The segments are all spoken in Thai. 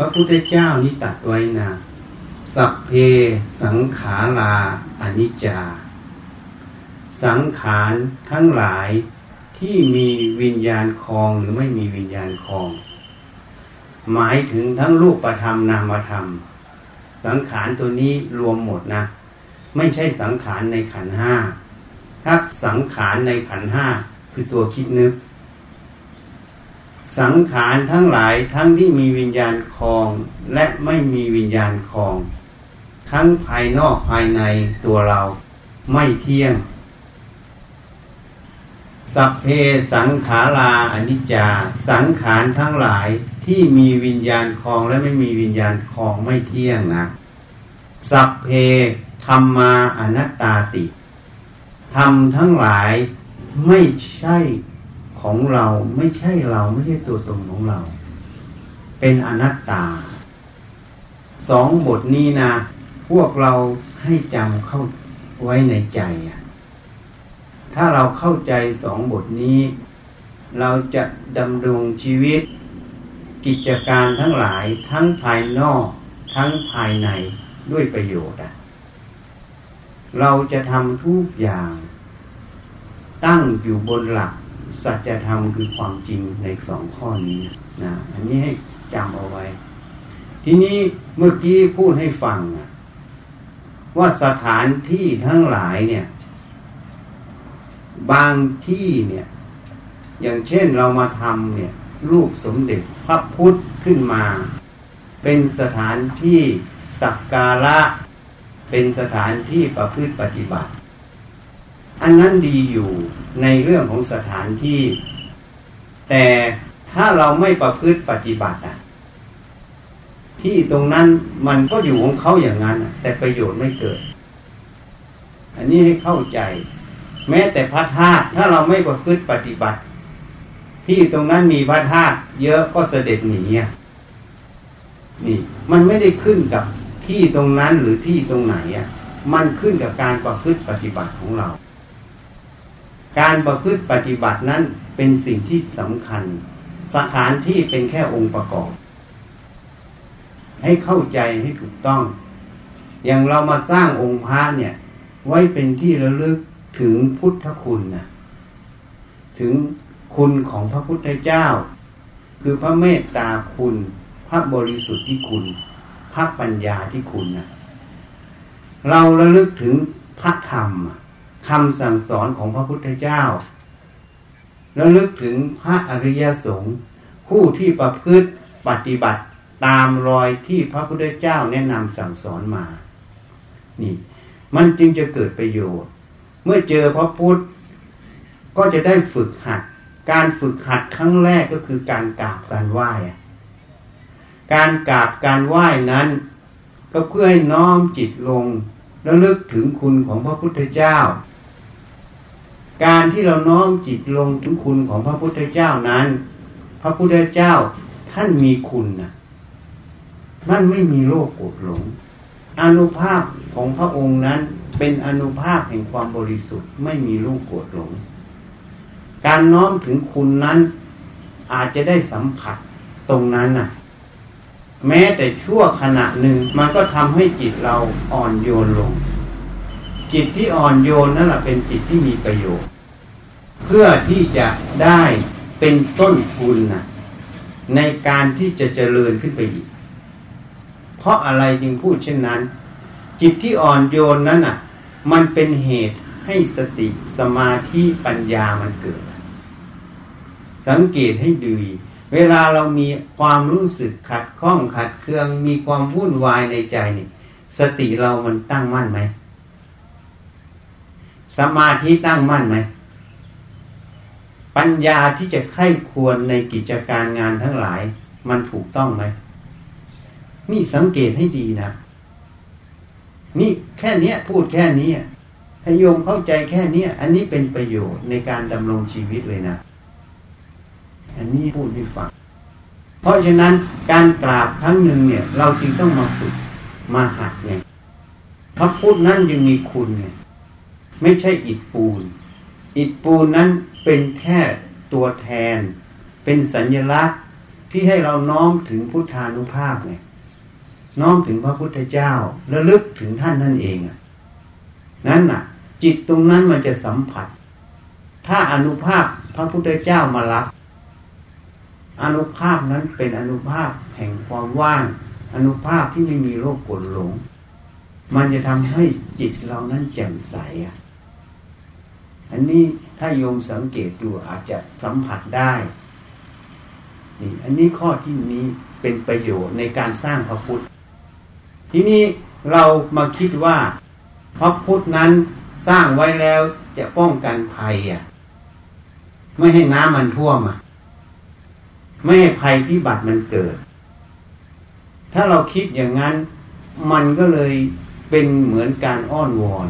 ระพุทธเจ้านี่ตัดไว้นะ สัพเพสังขาราอนิจจา สังขารทั้งหลายที่มีวิญญาณคลองหรือไม่มีวิญญาณคลอง หมายถึงทั้งรูปประธรรมนามธรรม สังขารตัวนี้รวมหมดนะ ไม่ใช่สังขารในขันห้าถ้าสังขารในขันห้าคือตัวคิดนึก สังขารทั้งหลายทั้งที่มีวิญญาณคลองและไม่มีวิญญาณคลอง ทั้งภายนอกภายในตัวเราไม่เที่ยง สัพเพสังขาราอนิจจา สังขารทั้งหลายที่มีวิญญาณคลองและไม่มีวิญญาณคลองไม่เที่ยงนะ สัพเพธรรมาอนัตตาติธรรมทั้งหลายไม่ใช่ ของเราไม่ใช่เราไม่ใช่ตัวตนของเรา เป็นอนัตตา สองบทนี้นะ พวกเราให้จำเข้าไว้ในใจ ถ้าเราเข้าใจสองบทนี้ เราจะดำรงชีวิต กิจการทั้งหลายทั้งภายนอก ทั้งภายในด้วยประโยชน์เราจะทำทุกอย่าง ตั้งอยู่บนหลัก สัจธรรมคือความจริงในสองข้อนี้นะอันนี้ให้จำเอาไว้ ทีนี้เมื่อกี้พูดให้ฟังว่าสถานที่ทั้งหลายเนี่ย บางที่เนี่ย อย่างเช่นเรามาทำเนี่ย รูปสมเด็จพระพุทธขึ้นมา เป็นสถานที่สักการะเป็นสถานที่ประพฤติปฏิบัติ อันนั้นดีอยู่ในเรื่องของสถานที่ แต่ถ้าเราไม่ประพฤติปฏิบัติอะที่ตรงนั้นมันก็อยู่ของเขาอย่างนั้น แต่ประโยชน์ไม่เกิด อันนี้ให้เข้าใจ แม้แต่พระธาตุถ้าเราไม่ประพฤติปฏิบัติ ที่ตรงนั้นมีพระธาตุเยอะก็เสด็จหนีอะนี่ มันไม่ได้ขึ้นกับที่ตรงนั้นหรือที่ตรงไหนอะมันขึ้นกับการประพฤติปฏิบัติของเรา การประพฤติปฏิบัตินั้นเป็นสิ่งที่สำคัญ สถานที่เป็นแค่องค์ประกอบ ให้เข้าใจให้ถูกต้อง อย่างเรามาสร้างองค์พระเนี่ย ไว้เป็นที่ระลึกถึงพุทธคุณนะถึงคุณของพระพุทธเจ้า คือพระเมตตาคุณ พระบริสุทธิ์ที่คุณ พระปัญญาที่คุณนะเราระลึกถึงพระธรรม คำสั่งสอนของพระพุทธเจ้าระลึกถึงพระอริยสงฆ์ผู้ที่ประพฤติปฏิบัติตามรอยที่พระพุทธเจ้าแนะนำสั่งสอนมา นี่ มันจึงจะเกิดประโยชน์ เมื่อเจอพระพุทธก็จะได้ฝึกหัด การฝึกหัดครั้งแรกก็คือการกราบการไหว้ การกราบการไหว้นั้น ก็เพื่อให้น้อมจิตลง แล้วลึกถึงคุณของพระพุทธเจ้า การที่เราน้อมจิตลงถึงคุณของพระพุทธเจ้านั้น พระพุทธเจ้าท่านมีคุณนะนั่นไม่มีโลกโกรธหลง อนุภาพของพระองค์นั้นเป็นอนุภาพแห่งความบริสุทธิ์ไม่มีโลกโกรธหลง การน้อมถึงคุณนั้นอาจจะได้สัมผัสตรงนั้นน่ะ แม้แต่ชั่วขณะหนึ่งมันก็ทำให้จิตเราอ่อนโยนลงจิตที่อ่อนโยนนั่นแหละเป็นจิตที่มีประโยชน์ เพื่อที่จะได้เป็นต้นทุนนะในการที่จะเจริญขึ้นไปอีก เพราะอะไรจึงพูดเช่นนั้น จิตที่อ่อนโยนนั้นอะ มันเป็นเหตุให้สติสมาธิปัญญามันเกิด สังเกตให้ดีเวลาเรามีความรู้สึกขัดข้องขัดเคือง มีความวุ่นวายในใจนี่สติเรามันตั้งมั่นไหมสมาธิตั้งมั่นไหม ปัญญาที่จะไข้ควรในกิจการงานทั้งหลาย มันถูกต้องไหม นี่สังเกตให้ดีนะ นี่แค่นี้พูดแค่นี้ถ้าโยมเข้าใจแค่นี้อันนี้เป็นประโยชน์ในการดำรงชีวิตเลยนะ อันนี้พูดให้ฟัง เพราะฉะนั้นการกราบครั้งหนึ่งเนี่ย เราจึงต้องมาฝึกมาหัดไงพระพุทธนั้นยังมีคุณเนี่ยไม่ใช่อิฐปูน อิฐปูนนั้นเป็นแค่ตัวแทน เป็นสัญลักษณ์ที่ให้เราน้อมถึงพุทธานุภาพไงน้อมถึงพระพุทธเจ้าและลึกถึงท่านนั่นเองอะนั้นน่ะ จิตตรงนั้นมันจะสัมผัส ถ้าอนุภาพพระพุทธเจ้ามารับ อนุภาพนั้นเป็นอนุภาพแห่งความว่าง อนุภาพที่ไม่มีโรคกดหลง มันจะทำให้จิตเรานั้นแจ่มใสอะ อันนี้ถ้าโยมสังเกตดูอาจจะสัมผัสได้นี่อันนี้ข้อที่นี้เป็นประโยชน์ในการสร้างพระพุทธ ทีนี้เรามาคิดว่า พระพุทธนั้นสร้างไว้แล้วจะป้องกันภัยอะไม่ให้น้ำมันท่วมอะไม่ให้ภัยพิบัติมันเกิด ถ้าเราคิดอย่างนั้น มันก็เลยเป็นเหมือนการอ้อนวอน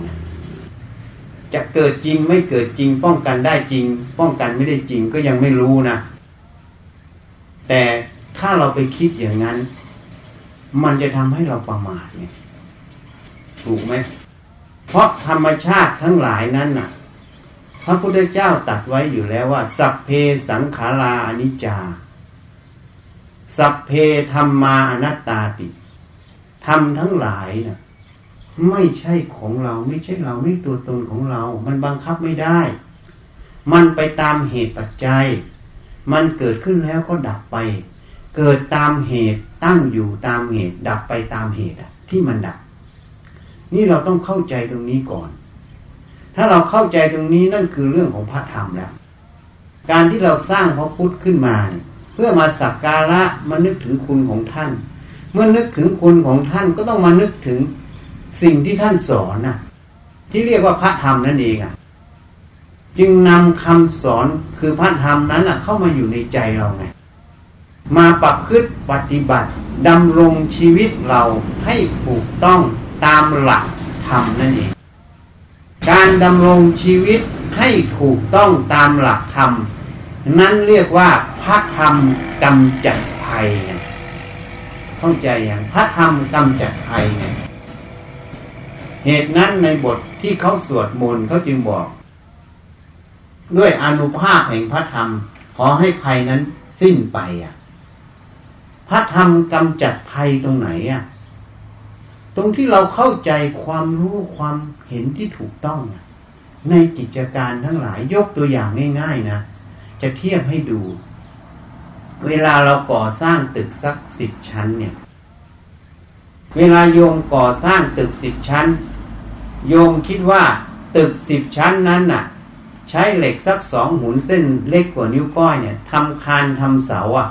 จะเกิดจริงไม่เกิดจริง ป้องกันได้จริง ป้องกันไม่ได้จริงก็ยังไม่รู้นะ แต่ถ้าเราไปคิดอย่างนั้น มันจะทำให้เราประมาทไงถูกไหม เพราะธรรมชาติทั้งหลายนั้นน่ะ พระพุทธเจ้าตัดไว้อยู่แล้วว่า สัพเพสังขาราอนิจจา สัพเพธรรมาอนัตตาติธรรมทั้งหลายน่ะ ไม่ใช่ของเรา ไม่ใช่เราไม่ตัวตนของเรา มันบังคับไม่ได้ มันไปตามเหตุปัจจัย มันเกิดขึ้นแล้วก็ดับไป เกิดตามเหตุตั้งอยู่ตามเหตุ ดับไปตามเหตุที่มันดับ นี่เราต้องเข้าใจตรงนี้ก่อน ถ้าเราเข้าใจตรงนี้นั่นคือเรื่องของพระธรรมแล้วการที่เราสร้างพระพุทธขึ้นมาเพื่อมาสักการะมานึกถึงคุณของท่าน เมื่อนึกถึงคุณของท่านก็ต้องมานึกถึง สิ่งที่ท่านสอนนะที่เรียกว่าพระธรรมนั่นเองอะ จึงนำคำสอนคือพระธรรมนั้นอะ เข้ามาอยู่ในใจเราไงมาปรับพฤติปฏิบัติดำรงชีวิตเราให้ถูกต้องตามหลักธรรมนั่นเอง การดำรงชีวิตให้ถูกต้องตามหลักธรรม นั้นเรียกว่าพระธรรมกำจัดภัยไงเข้าใจอย่างพระธรรมกำจัดภัยไง เหตุนั้นในบทที่เขาสวดมนต์เขาจึงบอก ด้วยอนุภาพแห่งพระธรรม ขอให้ภัยนั้นสิ้นไปอะ พระธรรมกำจัดภัยตรงไหนอะ ตรงที่เราเข้าใจความรู้ความเห็นที่ถูกต้องในกิจการทั้งหลายยกตัวอย่างง่าย ๆนะจะเทียบให้ดู เวลาเราก่อสร้างตึกสักสิบชั้นเนี่ย เวลาโยมก่อสร้างตึกสิบชั้น โยมคิดว่าตึกสิบชั้นนั้นน่ะ ใช้เหล็กสักสองหุนเส้นเล็กกว่านิ้วก้อยเนี่ยทำคานทำเสาอะ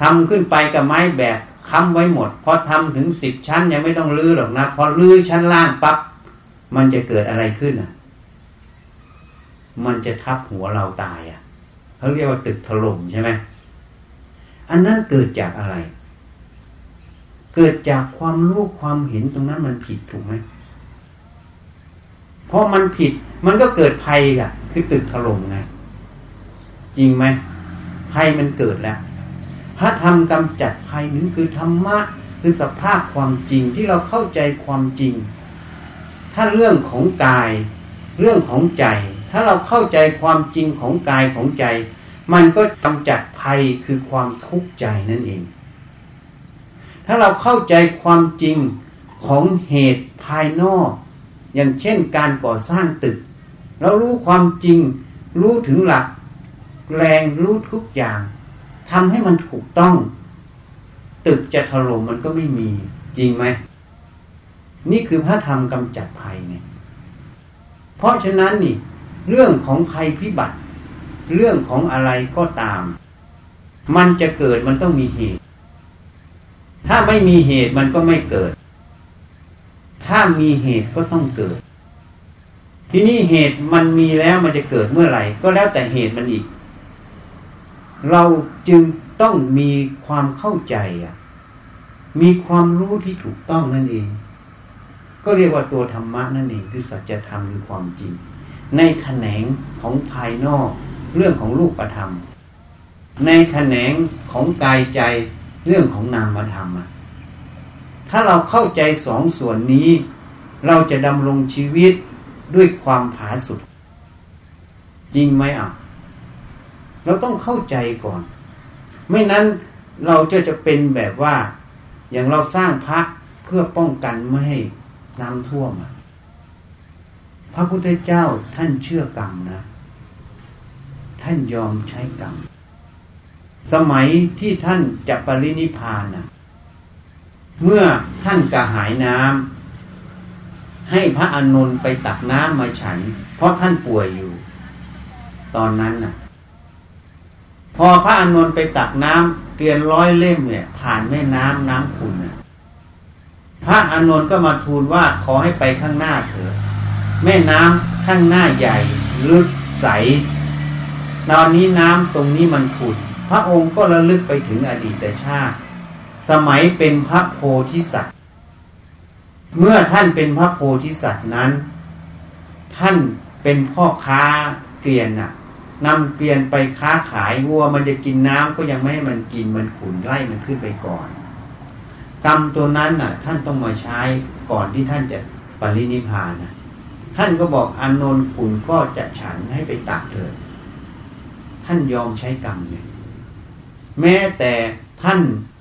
ทำขึ้นไปกับไม้แบบค้ำไว้หมดพอทำถึงสิบชั้นยังไม่ต้องลื้อหรอกนะพอลื้อชั้นล่างปับ๊บมันจะเกิดอะไรขึ้นอะ มันจะทับหัวเราตายอะเขาเรียกว่าตึกถล่มใช่ไหมอันนั้นเกิดจากอะไร เกิดจากความรู้ความเห็นตรงนั้นมันผิดถูกไหมเพราะมันผิดมันก็เกิดภัยอะ คือตึกถล่มไงจริงไหมภัยมันเกิดแล้ว พระธรรมกำจัดภัยนั้นคือธรรมะคือสภาพความจริงที่เราเข้าใจความจริง ถ้าเรื่องของกาย เรื่องของใจ ถ้าเราเข้าใจความจริงของกายของใจ มันก็กำจัดภัยคือความทุกข์ใจนั่นเอง ถ้าเราเข้าใจความจริงของเหตุภายนอก อย่างเช่นการก่อสร้างตึก เรารู้ความจริง รู้ถึงหลัก แรงรู้ทุกอย่างทำให้มันถูกต้อง ตึกจะถล่มมันก็ไม่มีจริงไหม นี่คือพระธรรมกำจัดภัยเนี่ย เพราะฉะนั้นนี่ เรื่องของภัยพิบัติ เรื่องของอะไรก็ตาม มันจะเกิดมันต้องมีเหตุ ถ้าไม่มีเหตุมันก็ไม่เกิด ถ้ามีเหตุก็ต้องเกิด ที่นี่เหตุมันมีแล้วมันจะเกิดเมื่อไหร่ ก็แล้วแต่เหตุมันอีก เราจึงต้องมีความเข้าใจอะ มีความรู้ที่ถูกต้องนั่นเอง ก็เรียกว่าตัวธรรมะนั่นเองคือสัจธรรมคือความจริง ในแขนงของภายนอกเรื่องของรูปธรรม ในแขนงของกายใจ เรื่องของนามธรรมอะถ้าเราเข้าใจสองส่วนนี้ เราจะดำรงชีวิตด้วยความผาสุกจริงไหมอะ เราต้องเข้าใจก่อน ไม่นั้นเราจะจะเป็นแบบว่า อย่างเราสร้างพระเพื่อป้องกันไม่ให้น้ำท่วมพระพุทธเจ้าท่านเชื่อกรรมนะ ท่านยอมใช้กรรม สมัยที่ท่านจะปรินิพานนะเมื่อท่านกระหายน้ำให้พระอานนท์ไปตักน้ำมาฉัน เพราะท่านป่วยอยู่ ตอนนั้นน่ะ พอพระอานนท์ไปตักน้ำเกลียนร้อยเล่มเนี่ย ผ่านแม่น้ำน้ำขุนน่ะพระอานนท์ก็มาทูลว่าขอให้ไปข้างหน้าเถิดแม่น้ำข้างหน้าใหญ่ ลึกใส ตอนนี้น้ำตรงนี้มันขุ่น ระองค์ก็ระลึกไปถึงอดีตชาติ สมัยเป็นพระโพธิสัตว์ เมื่อท่านเป็นพระโพธิสัตว์นั้น ท่านเป็นพ่อค้าเกลียนน่ะนำเกลียนไปค้าขายวัวมันจะกินน้ำก็ยังไม่ให้มันกินมันขุนไล่มันขึ้นไปก่อน กรรมตัวนั้นน่ะ ท่านต้องมาใช้ก่อนที่ท่านจะปรินิพานนะท่านก็บอกอนนท์ขุนก็จะฉันให้ไปตักเถิดท่านยอมใช้กรรมเนี่ย แม้แต่ท่าน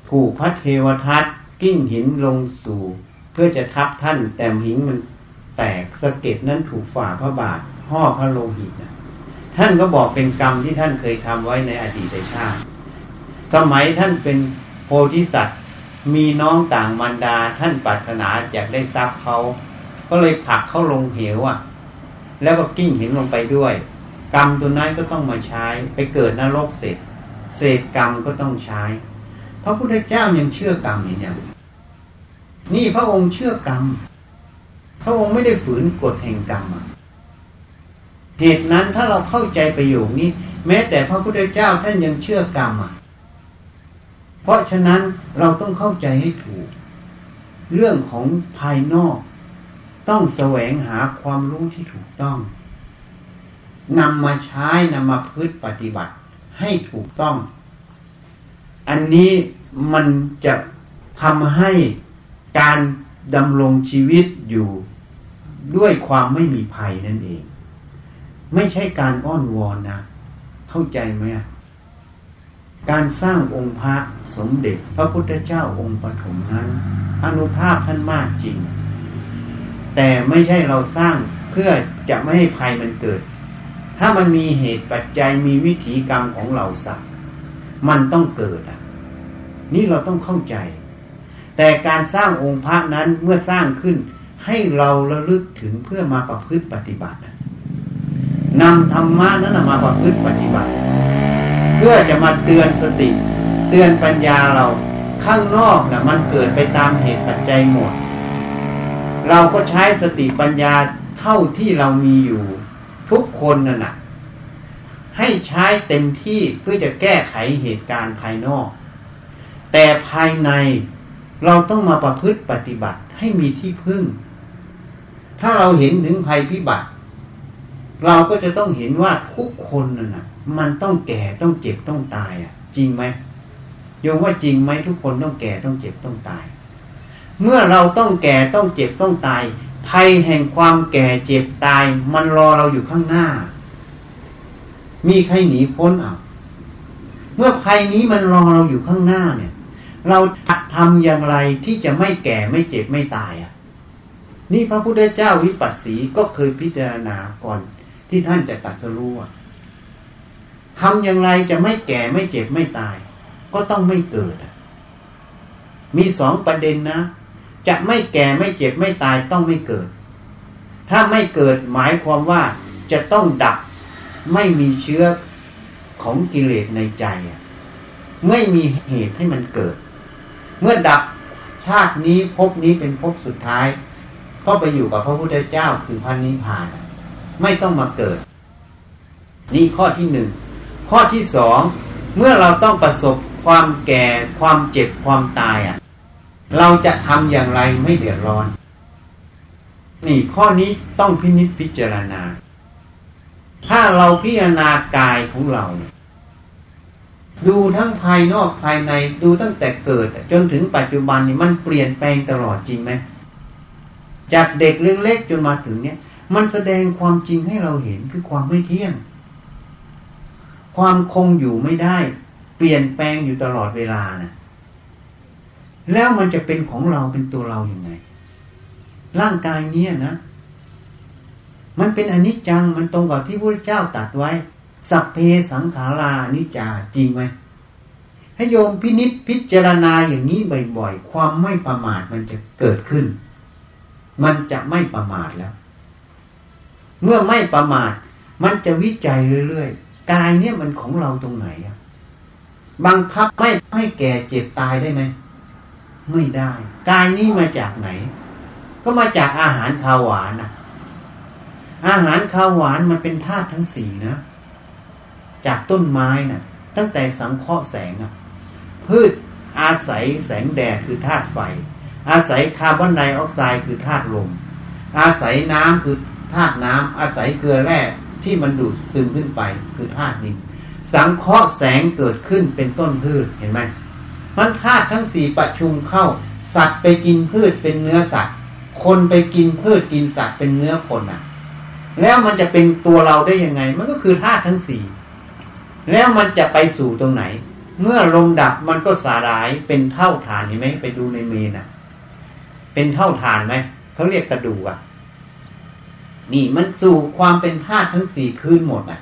ถูกพระเทวทัตกิ้งหินลงสู่ เพื่อจะทับท่านแต่หินมันแตกสะเก็ดนั้นถูกฝ่าพระบาทห่อพระโลหิตนะท่านก็บอกเป็นกรรมที่ท่านเคยทำไว้ในอดีตชาติ สมัยท่านเป็นโพธิสัตว์ มีน้องต่างมารดาท่านปรารถนาอยากได้ทรัพย์เขา ก็เลยผลักเขาลงเหวอะ แล้วก็กิ้งหินลงไปด้วย กรรมตัวนั้นก็ต้องมาใช้ไปเกิดนรกเสร็จ เศษกรรมก็ต้องใช้ พระพุทธเจ้ายังเชื่อกรรมนี่ยังนี่พระองค์เชื่อกรรม พระองค์ไม่ได้ฝืนกฎแห่งกรรมเหตุนั้นถ้าเราเข้าใจประโยคนี้ แม้แต่พระพุทธเจ้าท่านยังเชื่อกรรมอะ เพราะฉะนั้นเราต้องเข้าใจให้ถูก เรื่องของภายนอก ต้องแสวงหาความรู้ที่ถูกต้องนำมาใช้นำมาพืชปฏิบัติ ให้ถูกต้อง อันนี้มันจะทำให้การดำรงชีวิตอยู่ด้วยความไม่มีภัยนั่นเอง ไม่ใช่การอ้อนวอนนะ เข้าใจไหมการสร้างองค์พระสมเด็จพระพุทธเจ้าองค์ปฐมนั้น อนุภาพท่านมากจริง แต่ไม่ใช่เราสร้างเพื่อจะไม่ให้ภัยมันเกิด ถ้ามันมีเหตุปัจจัยมีวิถีกรรมของเราสัตว์ มันต้องเกิดอะ นี่เราต้องเข้าใจ แต่การสร้างองค์พระนั้นเมื่อสร้างขึ้นให้เราระลึกถึงเพื่อมาประพฤติปฏิบัตินำธรรมะนั้นมาประพฤติปฏิบัติ เพื่อจะมาเตือนสติ เตือนปัญญาเราข้างนอกนะมันเกิดไปตามเหตุปัจจัยหมด เราก็ใช้สติปัญญาเท่าที่เรามีอยู่ ทุกคนนั่นะให้ใช้เต็มที่เพื่อจะแก้ไขเหตุการณ์ภายนอก แต่ภายในเราต้องมาประพฤติปฏิบัติให้มีที่พึ่ง ถ้าเราเห็นถึงภัยพิบัติ เราก็จะต้องเห็นว่าทุกคนน่ะนะมันต้องแก่ต้องเจ็บต้องตายอะ จริงไหมโยมว่าจริงไหมทุกคนต้องแก่ต้องเจ็บต้องตาย เมื่อเราต้องแก่ต้องเจ็บต้องตาย ภัยแห่งความแก่เจ็บตาย มันรอเราอยู่ข้างหน้า มีใครหนีพ้นอะเมื่อภัยนี้มันรอเราอยู่ข้างหน้าเนี่ย เราทำอย่างไรที่จะไม่แก่ไม่เจ็บไม่ตายอะ นี่พระพุทธเจ้าวิปัสสีก็เคยพิจารณาก่อน ที่ท่านจะตัดสรู้ทำอย่างไรจะไม่แก่ไม่เจ็บไม่ตาย ก็ต้องไม่เกิด มีสองประเด็นนะ จะไม่แก่ไม่เจ็บไม่ตายต้องไม่เกิด ถ้าไม่เกิดหมายความว่าจะต้องดับไม่มีเชื้อของกิเลสในใจไม่มีเหตุให้มันเกิด เมื่อดับชาตินี้ภพนี้เป็นภพสุดท้าย ก็ไปอยู่กับพระพุทธเจ้าคือพระนิพพาน ไม่ต้องมาเกิด นี่ข้อที่หนึ่งข้อที่สองเมื่อเราต้องประสบความแก่ความเจ็บความตายอะ เราจะทำอย่างไรไม่เดือดร้อน นี่ข้อนี้ต้องพินิจพิจารณา ถ้าเราพิจารณากายของเรา ดูทั้งภายนอกภายในดูตั้งแต่เกิด จนถึงปัจจุบันนี่มันเปลี่ยนแปลงตลอดจริงไหมจากเด็กเล็กๆจนมาถึงเนี้ยมันแสดงความจริงให้เราเห็นคือความไม่เที่ยง ความคงอยู่ไม่ได้ดลี่ยนแปลงอยู่ตลอดเวลานะ แล้วมันจะเป็นของเราเป็นตัวเราอย่างไง ร่างกายเนี้ยนะ มันเป็นอนิจจังมันตรงกับที่พระเจ้าตัดไว้ สัพเพสังขารานิจจาจริงไหมให้โยมพินิษพิจารณาอย่างนี้บ่อยๆ ความไม่ประมาทมันจะเกิดขึ้น มันจะไม่ประมาทแล้ว เมื่อไม่ประมาท มันจะวิจัยเรื่อยๆ กายเนี่ยมันของเราตรงไหนอะบังคับไม่ให้แก่เจ็บตายได้ไหม ไม่ได้ กายนี้มาจากไหน ก็มาจากอาหารข้าวหวานนะอาหารข้าวหวานมันเป็นธาตุทั้งสี่นะ จากต้นไม้นะ่ะ ตั้งแต่สังเคราะห์แสงอะพืชอาศัยแสงแดดคือธาตุไฟ อาศัยคาร์บอนไดออกไซด์คือธาตุลม อาศัยน้ำคือธาตุน้ำอาศัยเกลือแร่ที่มันดูดซึมขึ้นไปคือธาตุดินสังเคราะห์แสงเกิดขึ้นเป็นต้นพืชเห็นไหม มันธาตุทั้งสี่ประชุมเข้า สัตว์ไปกินพืชเป็นเนื้อสัตว์ คนไปกินพืชกินสัตว์เป็นเนื้อคนอะ แล้วมันจะเป็นตัวเราได้ยังไง มันก็คือธาตุทั้งสี่แล้วมันจะไปสู่ตรงไหน เมื่อลมดับมันก็สาลายเป็นเท่าฐานเห็นไหมไปดูในเมนอะ เป็นเท่าฐานไหมเขาเรียกกระดูกอะ นี่มันสู่ความเป็นธาตุทั้งสี่คืนหมดอะ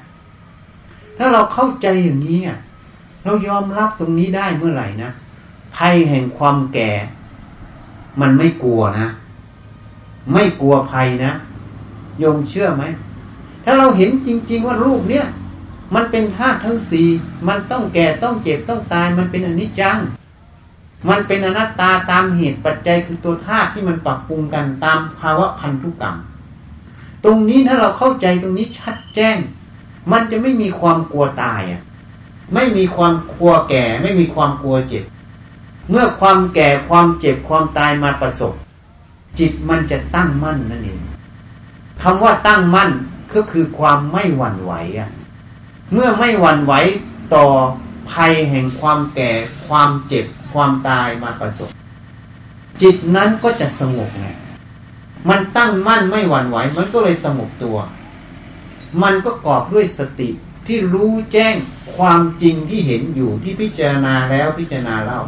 ถ้าเราเข้าใจอย่างนี้อะเรายอมรับตรงนี้ได้เมื่อไหร่นะ ภัยแห่งความแก่ มันไม่กลัวนะ ไม่กลัวภัยนะโยมเชื่อไหม ถ้าเราเห็นจริง ๆ ว่ารูปเนี้ยมันเป็นธาตุทั้งสี่มันต้องแก่ต้องเจ็บต้องตาย มันเป็นอนิจจัง มันเป็นอนัตตาตามเหตุปัจจัยคือตัวธาตุที่มันปรับปรุงกันตามภาวะพันธุกรรม ตรงนี้ถ้าเราเข้าใจตรงนี้ชัดแจ้ง มันจะไม่มีความกลัวตายอะไม่มีความกลัวแก่ ไม่มีความกลัวเจ็บ เมื่อความแก่ความเจ็บความตายมาประสบ จิตมันจะตั้งมั่นนั่นเองคำว่าตั้งมั่นก็คือความไม่หวั่นไหวอะเมื่อไม่หวั่นไหวต่อภัยแห่งความแก่ความเจ็บความตายมาประสบ จิตนั้นก็จะสงบไงมันตั้งมั่นไม่หวั่นไหว มันก็เลยสงบตัว มันก็กอบด้วยสติที่รู้แจ้งความจริงที่เห็นอยู่ที่พิจารณาแล้วพิจารณาเล่า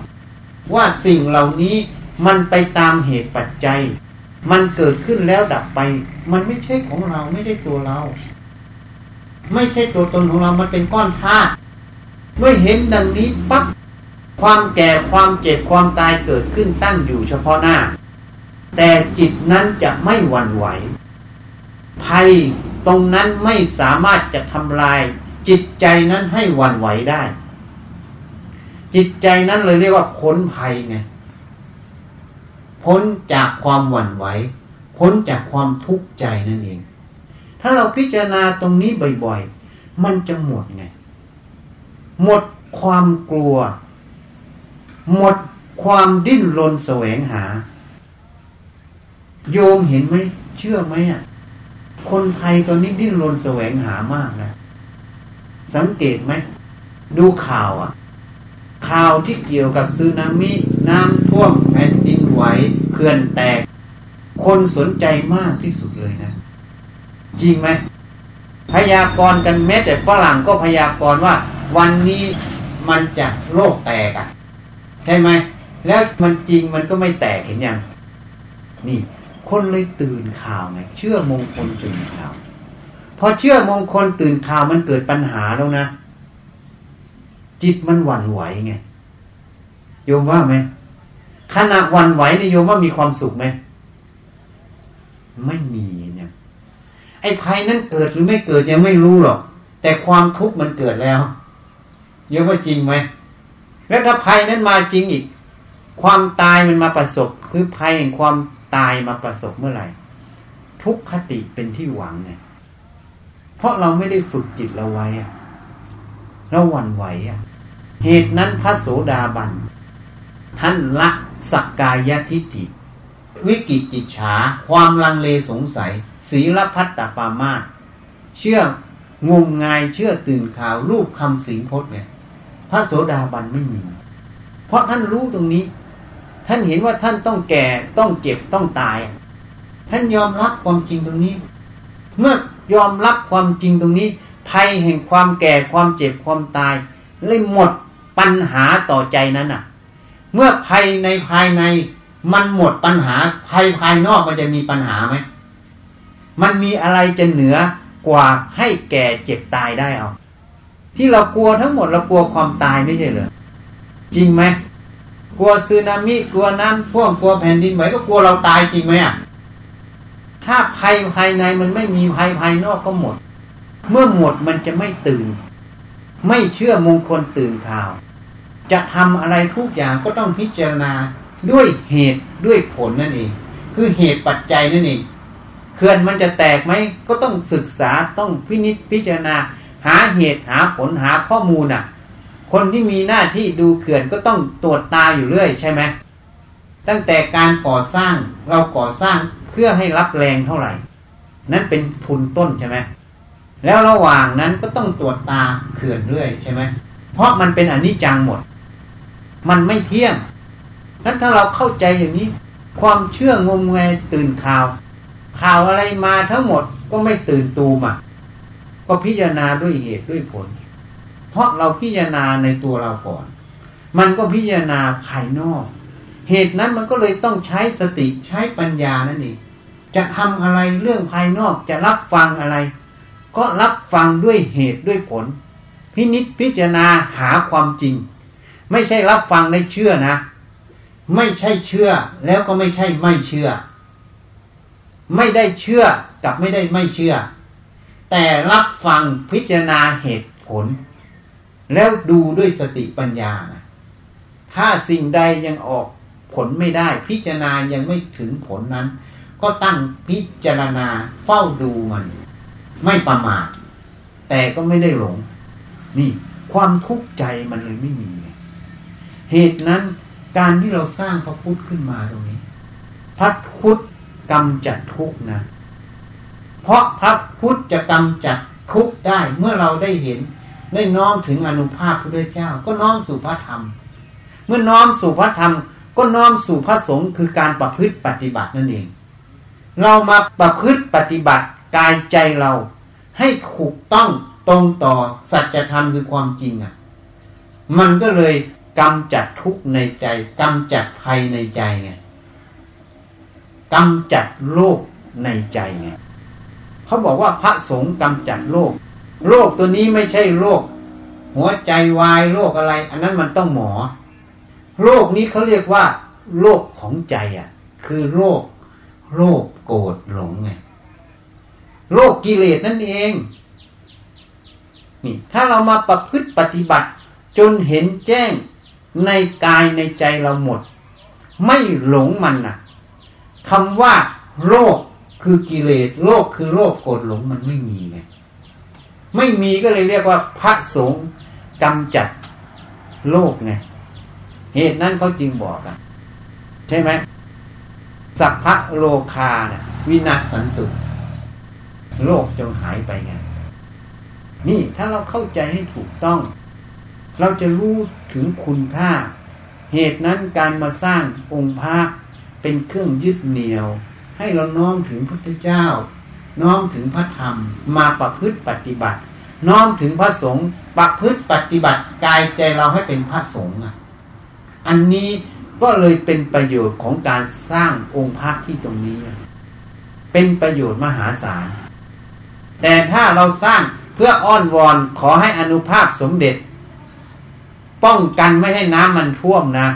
ว่าสิ่งเหล่านี้มันไปตามเหตุปัจจัย มันเกิดขึ้นแล้วดับไป มันไม่ใช่ของเราไม่ใช่ตัวเรา ไม่ใช่ตัวตนของเรา มันเป็นก้อนธาตุเมื่อเห็นดังนี้ปั๊บความแก่ความเจ็บความตายเกิดขึ้นตั้งอยู่เฉพาะหน้า แต่จิตนั้นจะไม่หวั่นไหว ภัยตรงนั้นไม่สามารถจะทำลาย จิตใจนั้นให้หวั่นไหวได้ จิตใจนั้นเลยเรียกว่าพ้นภัยไงพ้นจากความหวั่นไหวพ้นจากความทุกข์ใจนั่นเอง ถ้าเราพิจารณาตรงนี้บ่อยๆ มันจะหมดไง หมดความกลัว หมดความดิ้นรนแสวงหา โยมเห็นไหมเชื่อไหมอะ คนไทยตอนนี้ดิ้นรนแสวงหามากนะ สังเกตไหม ดูข่าวอะ ข่าวที่เกี่ยวกับซึนามิ น้ำท่วมแผ่นดินไหวเขื่อนแตก คนสนใจมากที่สุดเลยนะ จริงไหมพยากรณ์กันแม้แต่ฝรั่งก็พยากรณ์ว่า วันนี้มันจะโลกแตกอะ ใช่ไหม แล้วมันจริงมันก็ไม่แตกเห็นยัง นี่ คนเลยตื่นข่าวไงเชื่อมงคลตื่นข่าว พอเชื่อมงคลตื่นข่าวมันเกิดปัญหาแล้วนะ จิตมันหวั่นไหวไงโยมว่าไหมขณะหวั่นไหวนี่โยมว่ามีความสุขไหมไม่มีเนี่ย ไอ้ภัยนั้นเกิดหรือไม่เกิดยังไม่รู้หรอก แต่ความทุกข์มันเกิดแล้วโยมว่าจริงไหมแล้วถ้าภัยนั้นมาจริงอีก ความตายมันมาประสบ คือภัยแห่งความตายมาประสบเมื่อไหร่ ทุกขติเป็นที่หวังไงเพราะเราไม่ได้ฝึกจิตเราไว้อะเราหวั่นไหวอะ เหตุนั้นพระโสดาบัน ท่านละสักกายทิฏฐิ วิกิจิจฉา ความลังเลสงสัย ศีลพัตตปามาเชื่องมงายเชื่อตื่นข่าวรูปคำสิงพจน์เนี่ย พระโสดาบันไม่มี เพราะท่านรู้ตรงนี้ ท่านเห็นว่าท่านต้องแก่ต้องเจ็บต้องตาย ท่านยอมรับความจริงตรงนี้ เมื่อยอมรับความจริงตรงนี้ ภัยแห่งความแก่ความเจ็บความตายเลยหมด ปัญหาต่อใจนั้นอะ เมื่อภายในภายในมันหมดปัญหาภายภายนอกมันจะมีปัญหาไหมมันมีอะไรจะเหนือกว่าให้แก่เจ็บตายได้เอา ที่เรากลัวทั้งหมดเรากลัวความตายไม่ใช่เหรอจริงไหมกลัวซึนามิกลัวน้ำท่วมกลัวแผ่นดินไหวก็กลัวเราตายจริงไหมอะถ้าภัยภายในมันไม่มีภัยภายนอกก็หมด เมื่อหมดมันจะไม่ตื่น ไม่เชื่อมงคลตื่นข่าว จะทำอะไรทุกอย่างก็ต้องพิจารณาด้วยเหตุด้วยผลนั่นเอง คือเหตุปัจจัยนั่นเองเขื่อนมันจะแตกไหมก็ต้องศึกษาต้องพินิจพิจารณา หาเหตุหาผลหาข้อมูลอะ คนที่มีหน้าที่ดูเขื่อนก็ต้องตรวจตาอยู่เรื่อยใช่ไหมตั้งแต่การก่อสร้างเราก่อสร้างเพื่อให้รับแรงเท่าไหร่ นั้นเป็นทุนต้นใช่ไหม แล้วระหว่างนั้นก็ต้องตรวจตาเขื่อนเรื่อยใช่ไหมเพราะมันเป็นอนิจจังหมด มันไม่เที่ยงนั้นถ้าเราเข้าใจอย่างนี้ ความเชื่องมงายตื่นข่าว ข่าวอะไรมาทั้งหมดก็ไม่ตื่นตูมอะก็พิจารณาด้วยเหตุด้วยผล เพราะเราพิจารณาในตัวเราก่อน มันก็พิจารณาภายนอก เหตุนั้นมันก็เลยต้องใช้สติใช้ปัญญานั่นเองจะทำอะไรเรื่องภายนอกจะรับฟังอะไร ก็รับฟังด้วยเหตุด้วยผล พินิษพิจารณาหาความจริง ไม่ใช่รับฟังในเชื่อนะ ไม่ใช่เชื่อ แล้วก็ไม่ใช่ไม่เชื่อ ไม่ได้เชื่อกับไม่ได้ไม่เชื่อ แต่รับฟังพิจารณาเหตุผล แล้วดูด้วยสติปัญญานะถ้าสิ่งใดยังออกผลไม่ได้ พิจารณายังไม่ถึงผลนั้น ก็ตั้งพิจารณาเฝ้าดูมัน ไม่ประมาทแต่ก็ไม่ได้หลง นี่ ความทุกข์ใจมันเลยไม่มีเหตุนั้นการที่เราสร้างพระพุทธขึ้นมาตรงนี้ พระพุทธกำจัดทุกข์นะ เพราะพระพุทธจะกำจัดทุกข์ได้เมื่อเราได้เห็นได้น้อมถึงอนุภาพพระเจ้า ก็น้อมสู่พระธรรม เมื่อน้อมสู่พระธรรม ก็น้อมสู่พระสงฆ์คือการประพฤติปฏิบัตินั่นเอง เรามาประพฤติปฏิบัติกายใจเรา ให้ถูกต้องตรงต่อสัจธรรมคือความจริงอะ มันก็เลยกำจัดทุกข์ในใจกำจัดภัยในใจไงกำจัดโลกในใจไงเขาบอกว่าพระสงฆ์กำจัดโลกโรคตัวนี้ไม่ใช่โรคหัวใจวายโรคอะไร อันนั้นมันต้องหมอ โรคนี้เขาเรียกว่าโรคของใจอะ คือโรคโรคโกรธหลงไง โรคกิเลสนั่นเองนี่ถ้าเรามาประพฤติปฏิบัติ จนเห็นแจ้งในกายในใจเราหมด ไม่หลงมันนะคำว่าโรคคือกิเลสโรคคือโรคโกรธหลงมันไม่มีไงไม่มีก็เลยเรียกว่าพระสงฆ์กำจัดโรคไงเหตุนั้นเขาจึงบอกกัน ใช่ไหมสัพพะโลคานะวินาสันตุ โลกจงหายไปไง นี่ถ้าเราเข้าใจให้ถูกต้อง เราจะรู้ถึงคุณค่า เหตุนั้นการมาสร้างองค์พระเป็นเครื่องยึดเหนี่ยว ให้เราน้อมถึงพระพุทธเจ้า น้อมถึงพระธรรม มาประพฤติปฏิบัติ น้อมถึงพระสงฆ์ประพฤติปฏิบัติกายใจเราให้เป็นพระสงฆ์อันนี้ก็เลยเป็นประโยชน์ของการสร้างองค์พระที่ตรงนี้ เป็นประโยชน์มหาศาล แต่ถ้าเราสร้างเพื่ออ้อนวอนขอให้อนุภาพสมเด็จ ป้องกันไม่ให้น้ำมันท่วมนะ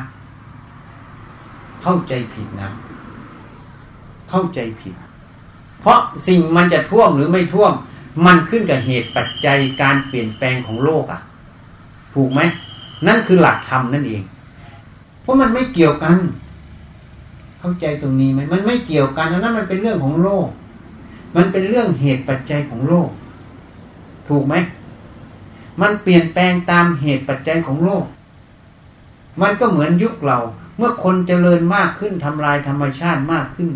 เข้าใจผิดนะ เข้าใจผิด เพราะสิ่งมันจะท่วมหรือไม่ท่วม มันขึ้นกับเหตุปัจจัยการเปลี่ยนแปลงของโลกอะ่ะ ถูกไหม นั่นคือหลักธรรมนั่นเอง เพราะมันไม่เกี่ยวกัน เข้าใจตรงนี้ไหมมันไม่เกี่ยวกันนั้นมันเป็นเรื่องของโลก มันเป็นเรื่องเหตุปัจจัยของโลก ถูกไหม มันเปลี่ยนแปลงตามเหตุปัจจัยของโลก มันก็เหมือนยุคเรา เมื่อคนเจริญมากขึ้นทำลายธรรมชาติมากขึ้น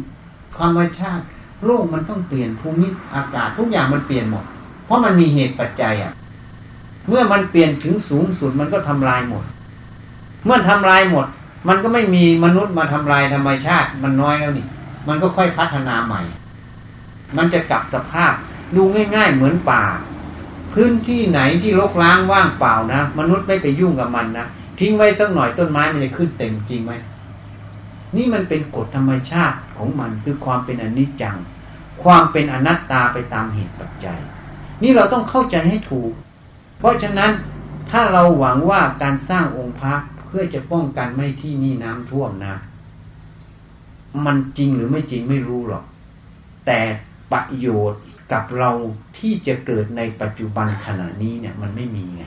ธรรมชาติ โลกมันต้องเปลี่ยนภูมิอากาศทุกอย่างมันเปลี่ยนหมด เพราะมันมีเหตุปัจจัยอะ เมื่อมันเปลี่ยนถึงสูงสุดมันก็ทำลายหมด เมื่อทำลายหมด มันก็ไม่มีมนุษย์มาทำลายธรรมชาติ มันน้อยแล้วนี่ มันก็ค่อยพัฒนาใหม่ มันจะกลับสภาพดูง่าย ๆ เหมือนป่า พื้นที่ไหนที่รกร้างว่างเปล่านะมนุษย์ไม่ไปยุ่งกับมันนะทิ้งไว้สักหน่อยต้นไม้มันจะขึ้นเต็มจริงไหมนี่มันเป็นกฎธรรมชาติของมันคือความเป็นอนิจจัง ความเป็นอนัตตาไปตามเหตุปัจจัย นี่เราต้องเข้าใจให้ถูก เพราะฉะนั้นถ้าเราหวังว่าการสร้างองค์พระเพื่อจะป้องกันไม่ที่นี่น้ำท่วมนะ มันจริงหรือไม่จริงไม่รู้หรอก แต่ ประโยชน์กับเราที่จะเกิดในปัจจุบันขณะนี้เนี่ย มันไม่มีไง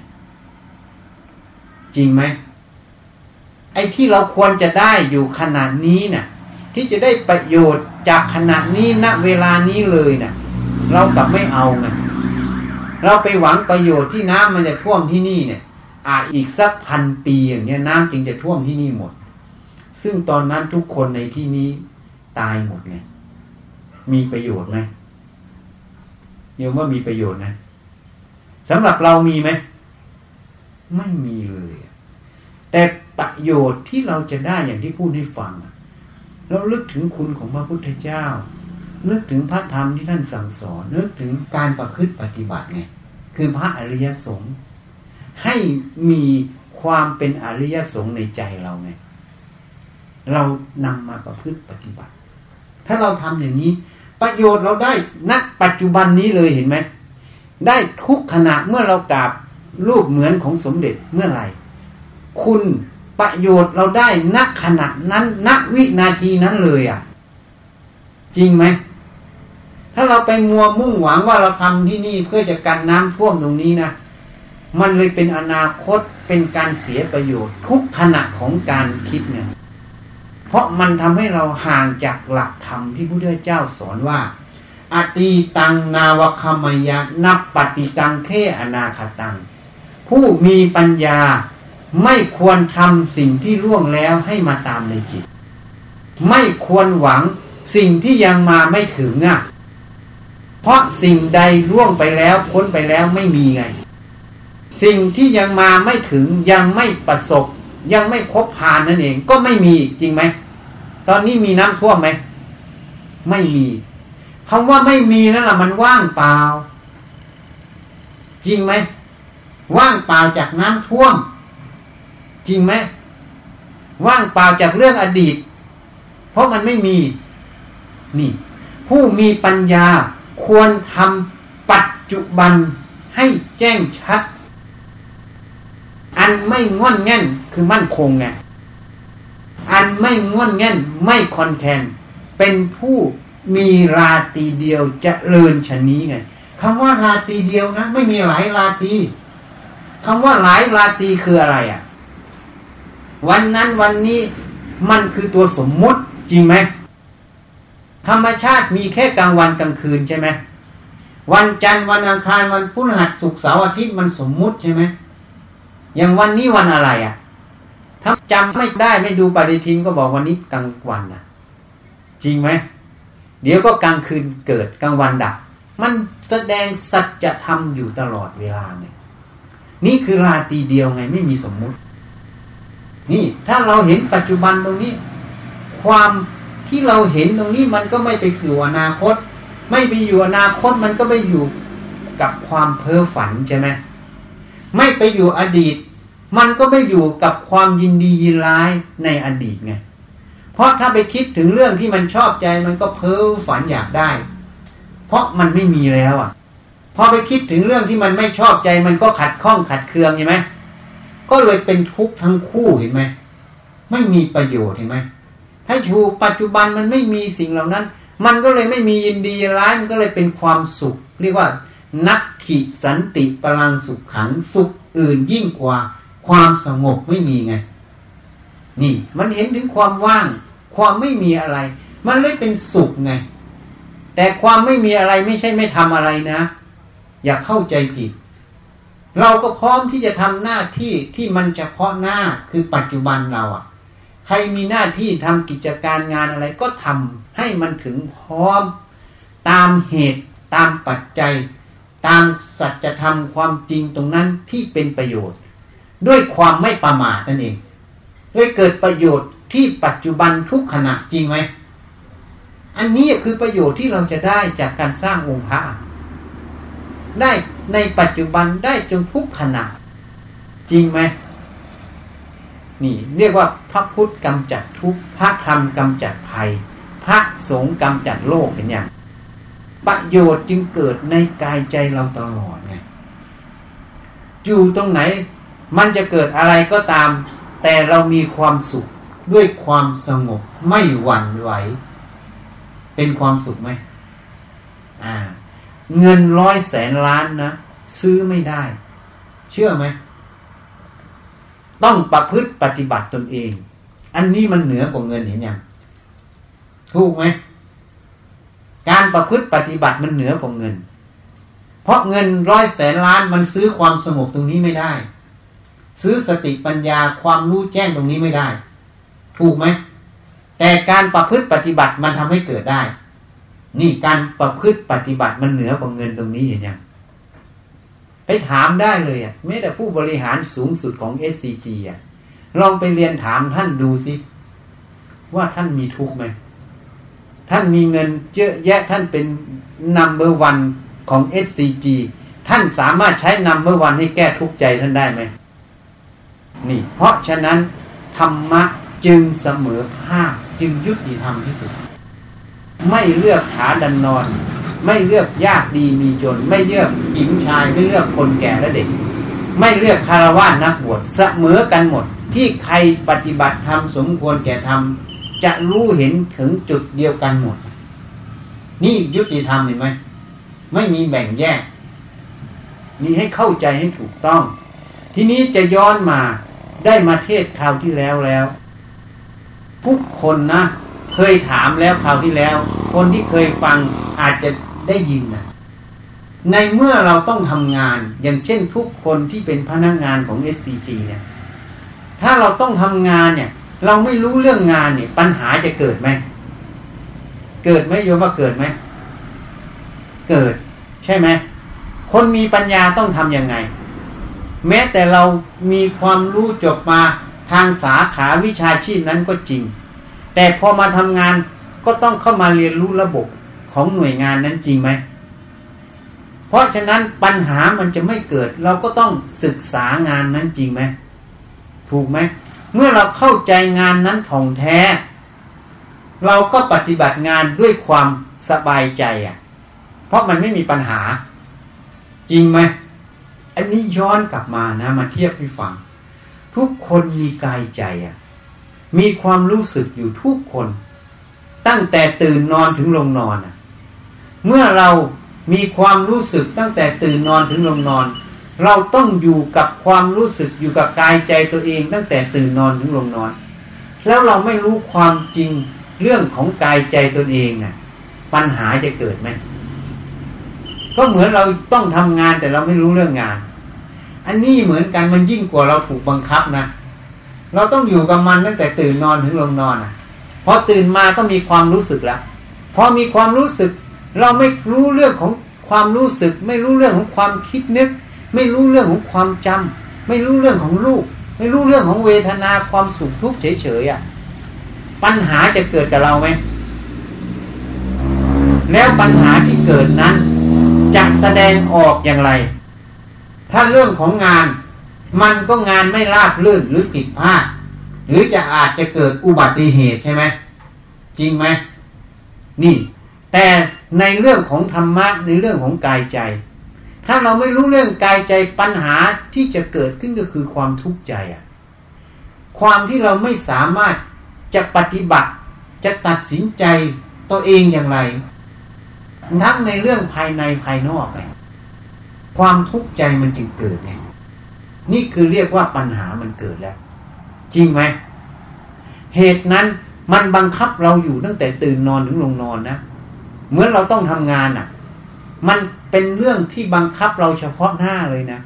จริงไหมไอ้ที่เราควรจะได้อยู่ขนาดนี้เนี่ย ที่จะได้ประโยชน์จากขณะนี้ณเวลานี้เลยเนี่ยเรากลับไม่เอาไงเราไปหวังประโยชน์ที่น้ำมันจะท่วมที่นี่เนี่ย อาจอีกสักพันปีอย่างเงี้ยน้ำจึงจะท่วมที่นี่หมด ซึ่งตอนนั้นทุกคนในที่นี้ตายหมดไง มีประโยชน์ไหมโยมว่ามีประโยชน์นะสำหรับเรามีไหมไม่มีเลย แต่ประโยชน์ที่เราจะได้อย่างที่พูดให้ฟังเราลึกถึงคุณของพระพุทธเจ้านึกถึงพระธรรมที่ท่านสั่งสอนนึกถึงการประพฤติปฏิบัติไงคือพระอริยสงฆ์ให้มีความเป็นอริยสงฆ์ในใจเราไงเรานำมาประพฤติปฏิบัติ ถ้าเราทำอย่างนี้ ประโยชน์เราได้ณปัจจุบันนี้เลยเห็นไหมได้ทุกขณะเมื่อเรากราบรูปเหมือนของสมเด็จเมื่อไหร่ คุณประโยชน์เราได้ณขณะนั้นณวินาทีนั้นเลยอะ จริงไหม ถ้าเราไปมัวมุ่งหวังว่าเราทำที่นี่เพื่อจะกันน้ำท่วมตรงนี้นะมันเลยเป็นอนาคตเป็นการเสียประโยชน์ ทุกขณะของการคิดเนี่ย เพราะมันทำให้เราห่างจากหลักธรรมที่พระพุทธเจ้าสอนว่าอตีตังนาวคมยะนับปฏิตังเทอนาคตัง ผู้มีปัญญาไม่ควรทำสิ่งที่ล่วงแล้วให้มาตามในจิต ไม่ควรหวังสิ่งที่ยังมาไม่ถึงอะ เพราะสิ่งใดล่วงไปแล้วพ้นไปแล้วไม่มีไง สิ่งที่ยังมาไม่ถึงยังไม่ประสบ ยังไม่พบผ่านนั่นเองก็ไม่มีจริงไหม ตอนนี้มีน้ำท่วมไหม ไม่มีคำว่าไม่มีนั่นแหละมันว่างเปล่า จริงไหม ว่างเปล่าจากน้ำท่วม จริงไหม ว่างเปล่าจากเรื่องอดีต เพราะมันไม่มี นี่ ผู้มีปัญญาควรทำปัจจุบันให้แจ้งชัด อันไม่ง่อนแง่นคือมั่นคงไง อันไม่ง่อนแง่นไม่คอนแทน เป็นผู้มีราตีเดียวจะเลินชนนี้ไงคำว่าราตีเดียวนะ ไม่มีหลายราตีคำว่าหลายราตีคืออะไรอะ่ะ วันนั้นวันนี้มันคือตัวสมมุติจริงไหมธรรมชาติมีแค่กลางวันกลางคืนใช่ไหมวันจันทร์วันอังคารวันพฤหัสศุกร์เสาร์อาทิตย์มันสมมุติใช่ไหมอย่างวันนี้วันอะไรอะ่ะ ถ้าจำไม่ได้ไม่ดูปฏิทินก็บอกวันนี้กลางวันนะจริงไหมเดี๋ยวก็กลางคืนเกิดกลางวันดับ มันแสดงสัจธรรมอยู่ตลอดเวลาไงนี่คือราตีเดียวไงไม่มีสมมุติ นี่ถ้าเราเห็นปัจจุบันตรงนี้ ความที่เราเห็นตรงนี้มันก็ไม่ไปสู่อนาคต ไม่ไปอยู่อนาคตมันก็ไม่อยู่กับความเพ้อฝันใช่ไหมไม่ไปอยู่อดีต มันก็ไม่อยู่กับความยินดียินร้ายในอดีตไงเพราะถ้าไปคิดถึงเรื่องที่มันชอบใจมันก็เพ้อฝันอยากได้ เพราะมันไม่มีแล้วอะพอไปคิดถึงเรื่องที่มันไม่ชอบใจมันก็ขัดข้องขัดเคืองใช่ไหมก็เลยเป็นทุกข์ทั้งคู่เห็นไหมไม่มีประโยชน์เห็นไหมถ้าชูปัจจุบันมันไม่มีสิ่งเหล่านั้น มันก็เลยไม่มียินดีร้ายมันก็เลยเป็นความสุข เรียกว่า นักขิสันติพลังสุขขังสุขอื่นยิ่งกว่า ความสงบไม่มีไง นี่ มันเห็นถึงความว่าง ความไม่มีอะไร มันเลยเป็นสุขไง แต่ความไม่มีอะไรไม่ใช่ไม่ทำอะไรนะ อย่าเข้าใจผิด เราก็พร้อมที่จะทำหน้าที่ที่มันเฉพาะหน้าคือปัจจุบันเราอะ ใครมีหน้าที่ทำกิจการงานอะไรก็ทำให้มันถึงพร้อม ตามเหตุตามปัจจัย ตามสัจธรรมความจริงตรงนั้นที่เป็นประโยชน์ ด้วยความไม่ประมาทนั่นเองเลยเกิดประโยชน์ที่ปัจจุบันทุกขณะจริงไหม อันนี้คือประโยชน์ที่เราจะได้จากการสร้างองค์พระได้ในปัจจุบันได้จนทุกขณะจริงไหมนี่เรียกว่าพระพุทธกำจัดทุกพระธรรมกำจัดภัย พระสงฆ์กำจัดโลกเป็นอย่างประโยชน์จึงเกิดในกายใจเราตลอดไงอยู่ตรงไหน มันจะเกิดอะไรก็ตาม แต่เรามีความสุขด้วยความสงบไม่หวั่นไหว เป็นความสุขไหมอ่า เงินร้อยแสนล้านนะ ซื้อไม่ได้ เชื่อไหม ต้องประพฤติปฏิบัติตนเอง อันนี้มันเหนือกว่าเงินเห็นยังถูกไหมการประพฤติปฏิบัติมันเหนือกว่าเงิน เพราะเงินร้อยแสนล้านมันซื้อความสงบตรงนี้ไม่ได้ ซื้อสติปัญญาความรู้แจ้งตรงนี้ไม่ได้ ถูกไหมแต่การประพฤติปฏิบัติมันทำให้เกิดได้ นี่การประพฤติปฏิบัติมันเหนือกว่าเงินตรงนี้เห็นยังไปถามได้เลยอะแม้แต่ผู้บริหารสูงสุดของ SCG อะลองไปเรียนถามท่านดูสิ ว่าท่านมีทุกข์ไหมท่านมีเงินเยอะแยะท่านเป็นนัมเบอร์วันของ SCG ท่านสามารถใช้นัมเบอร์วันให้แก้ทุกข์ใจท่านได้ไหม นี่ เพราะฉะนั้น ธรรมะจึงเสมอภาคจึงยุติธรรมที่สุด ไม่เลือกขาดันนอน ไม่เลือกยากดีมีจน ไม่เลือกหญิงชายไม่เลือกคนแก่และเด็ก ไม่เลือกคารวะนักบวชเสมอกันหมด ที่ใครปฏิบัติธรรมสมควรแก่ธรรมจะรู้เห็นถึงจุดเดียวกันหมด นี่ยุติธรรมเห็นไหมไม่มีแบ่งแยกนี่ให้เข้าใจให้ถูกต้อง ทีนี้จะย้อนมา ได้มาเทศคราวที่แล้วแล้ว ทุกคนนะ เคยถามแล้วคราวที่แล้ว คนที่เคยฟังอาจจะได้ยินนะในเมื่อเราต้องทำงาน อย่างเช่นทุกคนที่เป็นพนักงงานของ SCG เนี่ย ถ้าเราต้องทำงานเนี่ย เราไม่รู้เรื่องงานเนี่ย ปัญหาจะเกิดไหม เกิดไหมโยมว่าเกิดไหม เกิด ใช่ไหม คนมีปัญญาต้องทำยังไง แม้แต่เรามีความรู้จบมาทางสาขาวิชาชีพนั้นก็จริง แต่พอมาทำงานก็ต้องเข้ามาเรียนรู้ระบบของหน่วยงานนั้นจริงไหม เพราะฉะนั้นปัญหามันจะไม่เกิด เราก็ต้องศึกษางานนั้นจริงไหม ถูกไหม เมื่อเราเข้าใจงานนั้นท่องแท้ เราก็ปฏิบัติงานด้วยความสบายใจอะ เพราะมันไม่มีปัญหา จริงไหม อันนี้ย้อนกลับมานะ มาเทียบให้ฟัง ทุกคนมีกายใจอะมีความรู้สึกอยู่ทุกคน ตั้งแต่ตื่นนอนถึงลงนอนอะเมื่อเรามีความรู้สึกตั้งแต่ตื่นนอนถึงลงนอน เราต้องอยู่กับความรู้สึกอยู่กับกายใจตัวเอง ตั้งแต่ตื่นนอนถึงลงนอน แล้วเราไม่รู้ความจริงเรื่องของกายใจตัวเองน่ะ ปัญหาจะเกิดไหม ก็เหมือนเราต้องทำงานแต่เราไม่รู้เรื่องงาน อันนี้เหมือนกันมันยิ่งกว่าเราถูกบังคับนะ เราต้องอยู่กับมันตั้งแต่ตื่นนอนถึงลงนอนอะพอตื่นมาก็มีความรู้สึกแล้วพอมีความรู้สึก เราไม่รู้เรื่องของความรู้สึก ไม่รู้เรื่องของความคิดนึก ไม่รู้เรื่องของความจำไม่รู้เรื่องของรูป ไม่รู้เรื่องของเวทนาความสุขทุกข์เฉยๆอะปัญหาจะเกิดกับเราไหมแล้วปัญหาที่เกิดนั้น แสดงออกอย่างไร ถ้าเรื่องของงาน มันก็งานไม่ราบรื่นหรือผิดพลาดหรือจะอาจจะเกิดอุบัติเหตุใช่ไหมจริงไหมนี่ แต่ในเรื่องของธรรมะในเรื่องของกายใจ ถ้าเราไม่รู้เรื่องกายใจปัญหาที่จะเกิดขึ้นก็คือความทุกข์ใจอะความที่เราไม่สามารถจะปฏิบัติจะตัดสินใจตัวเองอย่างไร ทั้งในเรื่องภายในภายนอกไงความทุกข์ใจมันจึงเกิดไงนี่คือเรียกว่าปัญหามันเกิดแล้ว จริงไหมเหตุนั้นมันบังคับเราอยู่ตั้งแต่ตื่นนอนถึงลงนอนนะเหมือนเราต้องทำงานอะ มันเป็นเรื่องที่บังคับเราเฉพาะหน้าเลยนะ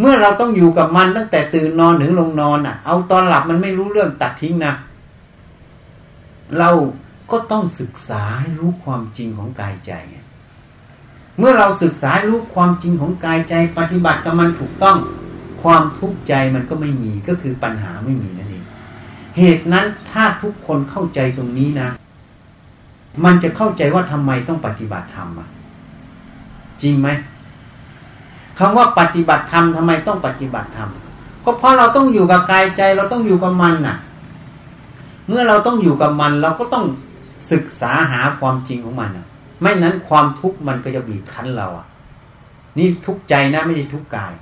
เมื่อเราต้องอยู่กับมันตั้งแต่ตื่นนอนถึงลงนอนอะ เอาตอนหลับมันไม่รู้เรื่องตัดทิ้งนะเรา ก็ต้องศึกษาให้รู้ความจริงของกายใจเมื่อเราศึกษารู้ความจริงของกายใจปฏิบัติกับมันถูกต้อง ความทุกข์ใจมันก็ไม่มีก็คือปัญหาไม่มีนั่นเองเหตุนั้นถ้าทุกคนเข้าใจตรงนี้นะ มันจะเข้าใจว่าทำไมต้องปฏิบัติธรรมอะ จริงไหมคำว่าปฏิบัติธรรมทำไมต้องปฏิบัติธรรมก็เพราะเราต้องอยู่กับกายใจเราต้องอยู่กับมันน่ะ เมื่อเราต้องอยู่กับมัน เราก็ต้อง ศึกษาหาความจริงของมันอะ ไม่นั้นความทุกข์มันก็จะบีบคั้นเราอะ นี่ทุกข์ใจนะไม่ใช่ทุกข์กาย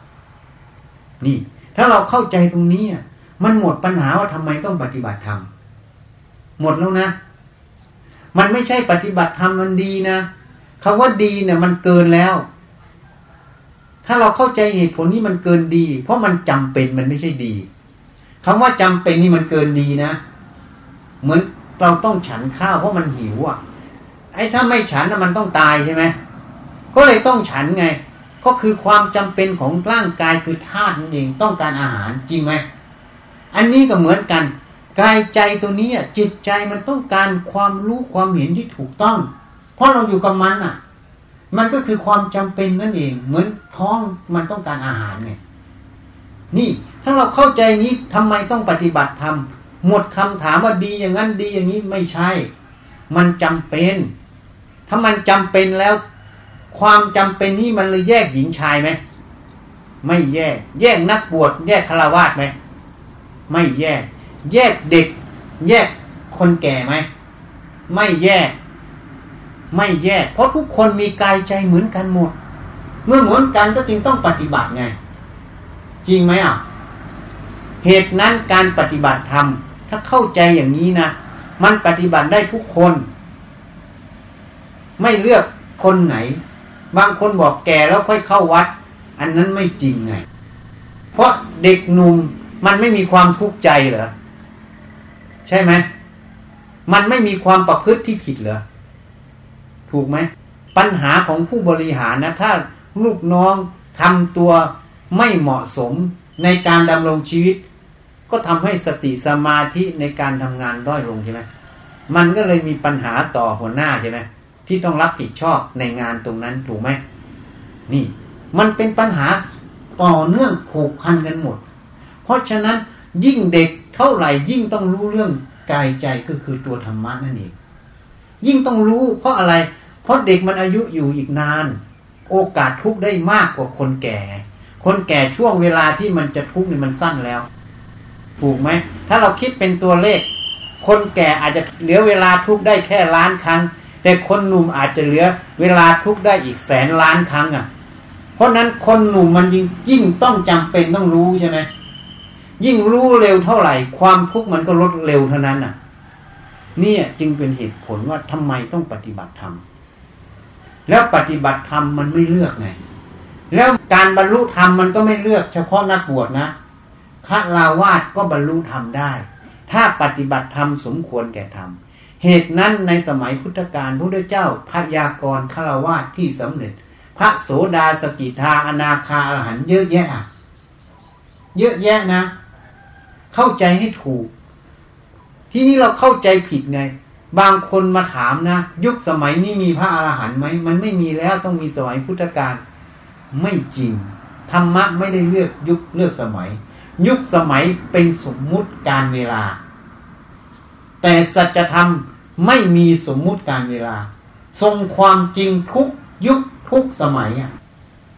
นี่ ถ้าเราเข้าใจตรงนี้อะมันหมดปัญหาว่าทำไมต้องปฏิบัติธรรมหมดแล้วนะ มันไม่ใช่ปฏิบัติธรรมมันดีนะคำว่าดีเนี่ย มันเกินแล้ว ถ้าเราเข้าใจเหตุผลนี้มันเกินดี เพราะมันจำเป็นมันไม่ใช่ดีคำว่าจำเป็นนี่มันเกินดีนะ เหมือน เราต้องฉันข้าวเพราะมันหิวอะ ไอ้ถ้าไม่ฉันมันต้องตายใช่ไหมก็เลยต้องฉันไง ก็คือความจำเป็นของร่างกายคือธาตุนั่นเองต้องการอาหารจริงไหมอันนี้ก็เหมือนกัน กายใจตัวนี้จิตใจมันต้องการความรู้ความเห็นที่ถูกต้อง เพราะเราอยู่กับมันอะ มันก็คือความจำเป็นนั่นเอง เหมือนท้องมันต้องการอาหารไงนี่ถ้าเราเข้าใจนี้ทำไมต้องปฏิบัติธรรม หมดคำถามว่าดีอย่างนั้นดีอย่างนี้ไม่ใช่ มันจำเป็น ถ้ามันจำเป็นแล้ว ความจำเป็นนี้มันเลยแยกหญิงชายไหมไม่แยก แยกนักบวชแยกฆราวาสไหมไม่แยก แยกเด็ก แยกคนแก่ไหมไม่แยก ไม่แยก เพราะทุกคนมีกายใจเหมือนกันหมด เมื่อเหมือนกันก็จึงต้องปฏิบัติไง จริงไหมอะเหตุนั้นการปฏิบัติธรรม ถ้าเข้าใจอย่างนี้นะ มันปฏิบัติได้ทุกคน ไม่เลือกคนไหน บางคนบอกแก่แล้วค่อยเข้าวัด อันนั้นไม่จริงไง เพราะเด็กหนุ่มมันไม่มีความทุกข์ใจเหรอ ใช่ไหม มันไม่มีความประพฤติที่ผิดเหรอ ถูกไหม ปัญหาของผู้บริหารนะ ถ้าลูกน้องทำตัวไม่เหมาะสมในการดำรงชีวิต ก็ทำให้สติสมาธิในการทำงานด้อยลงใช่ไหมมันก็เลยมีปัญหาต่อหัวหน้าใช่ไหมที่ต้องรับผิดชอบในงานตรงนั้นถูกไหมนี่ มันเป็นปัญหาต่อเนื่องผูกพันกันหมด เพราะฉะนั้นยิ่งเด็กเท่าไหร่ยิ่งต้องรู้เรื่องกายใจก็คือตัวธรรมะนั่นเองยิ่งต้องรู้เพราะอะไร เพราะเด็กมันอายุอยู่อีกนาน โอกาสทุกข์ได้มากกว่าคนแก่ คนแก่ช่วงเวลาที่มันจะทุกข์นี่มันสั้นแล้ว ถูกไหมถ้าเราคิดเป็นตัวเลข คนแก่อาจจะเหลือเวลาทุกได้แค่ล้านครั้ง แต่คนหนุ่มอาจจะเหลือเวลาทุกได้อีกแสนล้านครั้งอะ เพราะนั้นคนหนุ่มมันยิ่งยิ่งต้องจำเป็นต้องรู้ใช่ไหมยิ่งรู้เร็วเท่าไหร่ ความทุกข์มันก็ลดเร็วเท่านั้นอะ เนี่ยจึงเป็นเหตุผลว่าทำไมต้องปฏิบัติธรรมแล้วปฏิบัติธรรมมันไม่เลือกไงแล้วการบรรลุธรรมมันก็ไม่เลือกเฉพาะนักบวชนะ ฆราวาสก็บรรลุธรรมได้ ถ้าปฏิบัติธรรมสมควรแก่ธรรมเหตุนั้นในสมัยพุทธกาลพระเจ้าพยากรฆราวาสที่สำเร็จ พระโสดาสกิทาอนาคาอรหันเยอะแยะ เยอะแยะนะ เข้าใจให้ถูก ที่นี้เราเข้าใจผิดไง บางคนมาถามนะ ยุคสมัยนี้มีพระอรหันต์ไหมมันไม่มีแล้วต้องมีสมัยพุทธกาลไม่จริงธรรมะไม่ได้เลือกยุคเลือกสมัย ยุคสมัยเป็นสมมุติการเวลา แต่สัจธรรมไม่มีสมมุติการเวลา ทรงความจริงทุกยุคทุกสมัย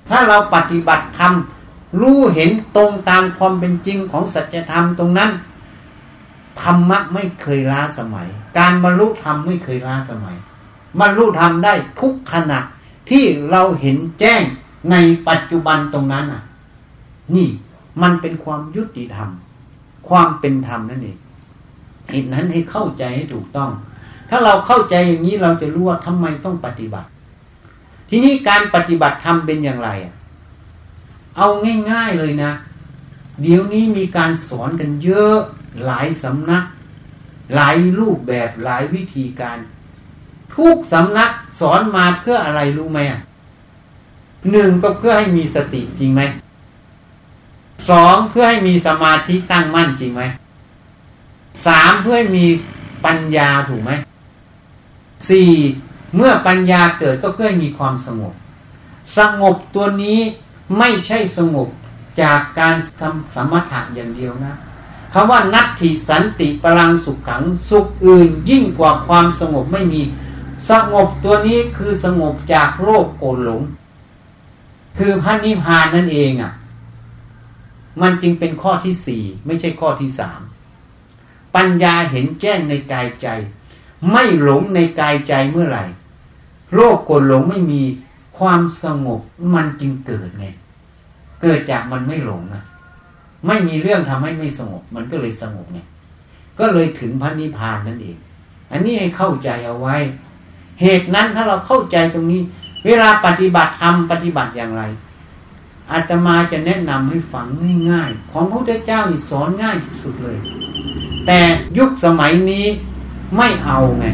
ถ้าเราปฏิบัติธรรมรู้เห็นตรงตามความเป็นจริงของสัจธรรมตรงนั้นธรรมะไม่เคยล้าสมัย การบรรลุธรรมไม่เคยล้าสมัยบรรลุธรรมได้ทุกขณะที่เราเห็นแจ้งในปัจจุบันตรงนั้นอะ นี่ มันเป็นความยุติธรรม ความเป็นธรรมนั่นเองเหตุนั้นให้เข้าใจให้ถูกต้อง ถ้าเราเข้าใจอย่างนี้เราจะรู้ว่าทำไมต้องปฏิบัติ ทีนี้การปฏิบัติธรรมเป็นอย่างไรเอาง่ายๆเลยนะ เดี๋ยวนี้มีการสอนกันเยอะหลายสำนัก หลายรูปแบบหลายวิธีการ ทุกสำนักสอนมาเพื่ออะไรรู้ไหมหนึ่งก็เพื่อให้มีสติจริงไหม สองเพื่อให้มีสมาธิตั้งมั่นจริงไหมสามเพื่อให้มีปัญญาถูกไหมสี่เมื่อปัญญาเกิดก็เพื่อให้มีความสงบ สงบตัวนี้ไม่ใช่สงบจากการสมถะอย่างเดียวนะคำว่านัตถิสันติปรังสุขขังสุขอื่นยิ่งกว่าความสงบไม่มี สงบตัวนี้คือสงบจากโรคโกรหลง คือพระนิพพานนั่นเองอะ่ะ มันจึงเป็นข้อที่สี่ไม่ใช่ข้อที่สามปัญญาเห็นแจ้งในกายใจ ไม่หลงในกายใจเมื่อไหร่ โลกโกรหลงไม่มีความสงบมันจึงเกิดไงเกิดจากมันไม่หลงนะไม่มีเรื่องทำให้ไม่สงบ มันก็เลยสงบไงก็เลยถึงพระนิพพานนั่นเอง อันนี้ให้เข้าใจเอาไว้ เหตุนั้นถ้าเราเข้าใจตรงนี้ เวลาปฏิบัติธรรมปฏิบัติอย่างไร อาตมาจะแนะนำให้ฟังง่ายๆ ของพระพุทธเจ้าสอนง่ายที่สุดเลย แต่ยุคสมัยนี้ไม่เอาไง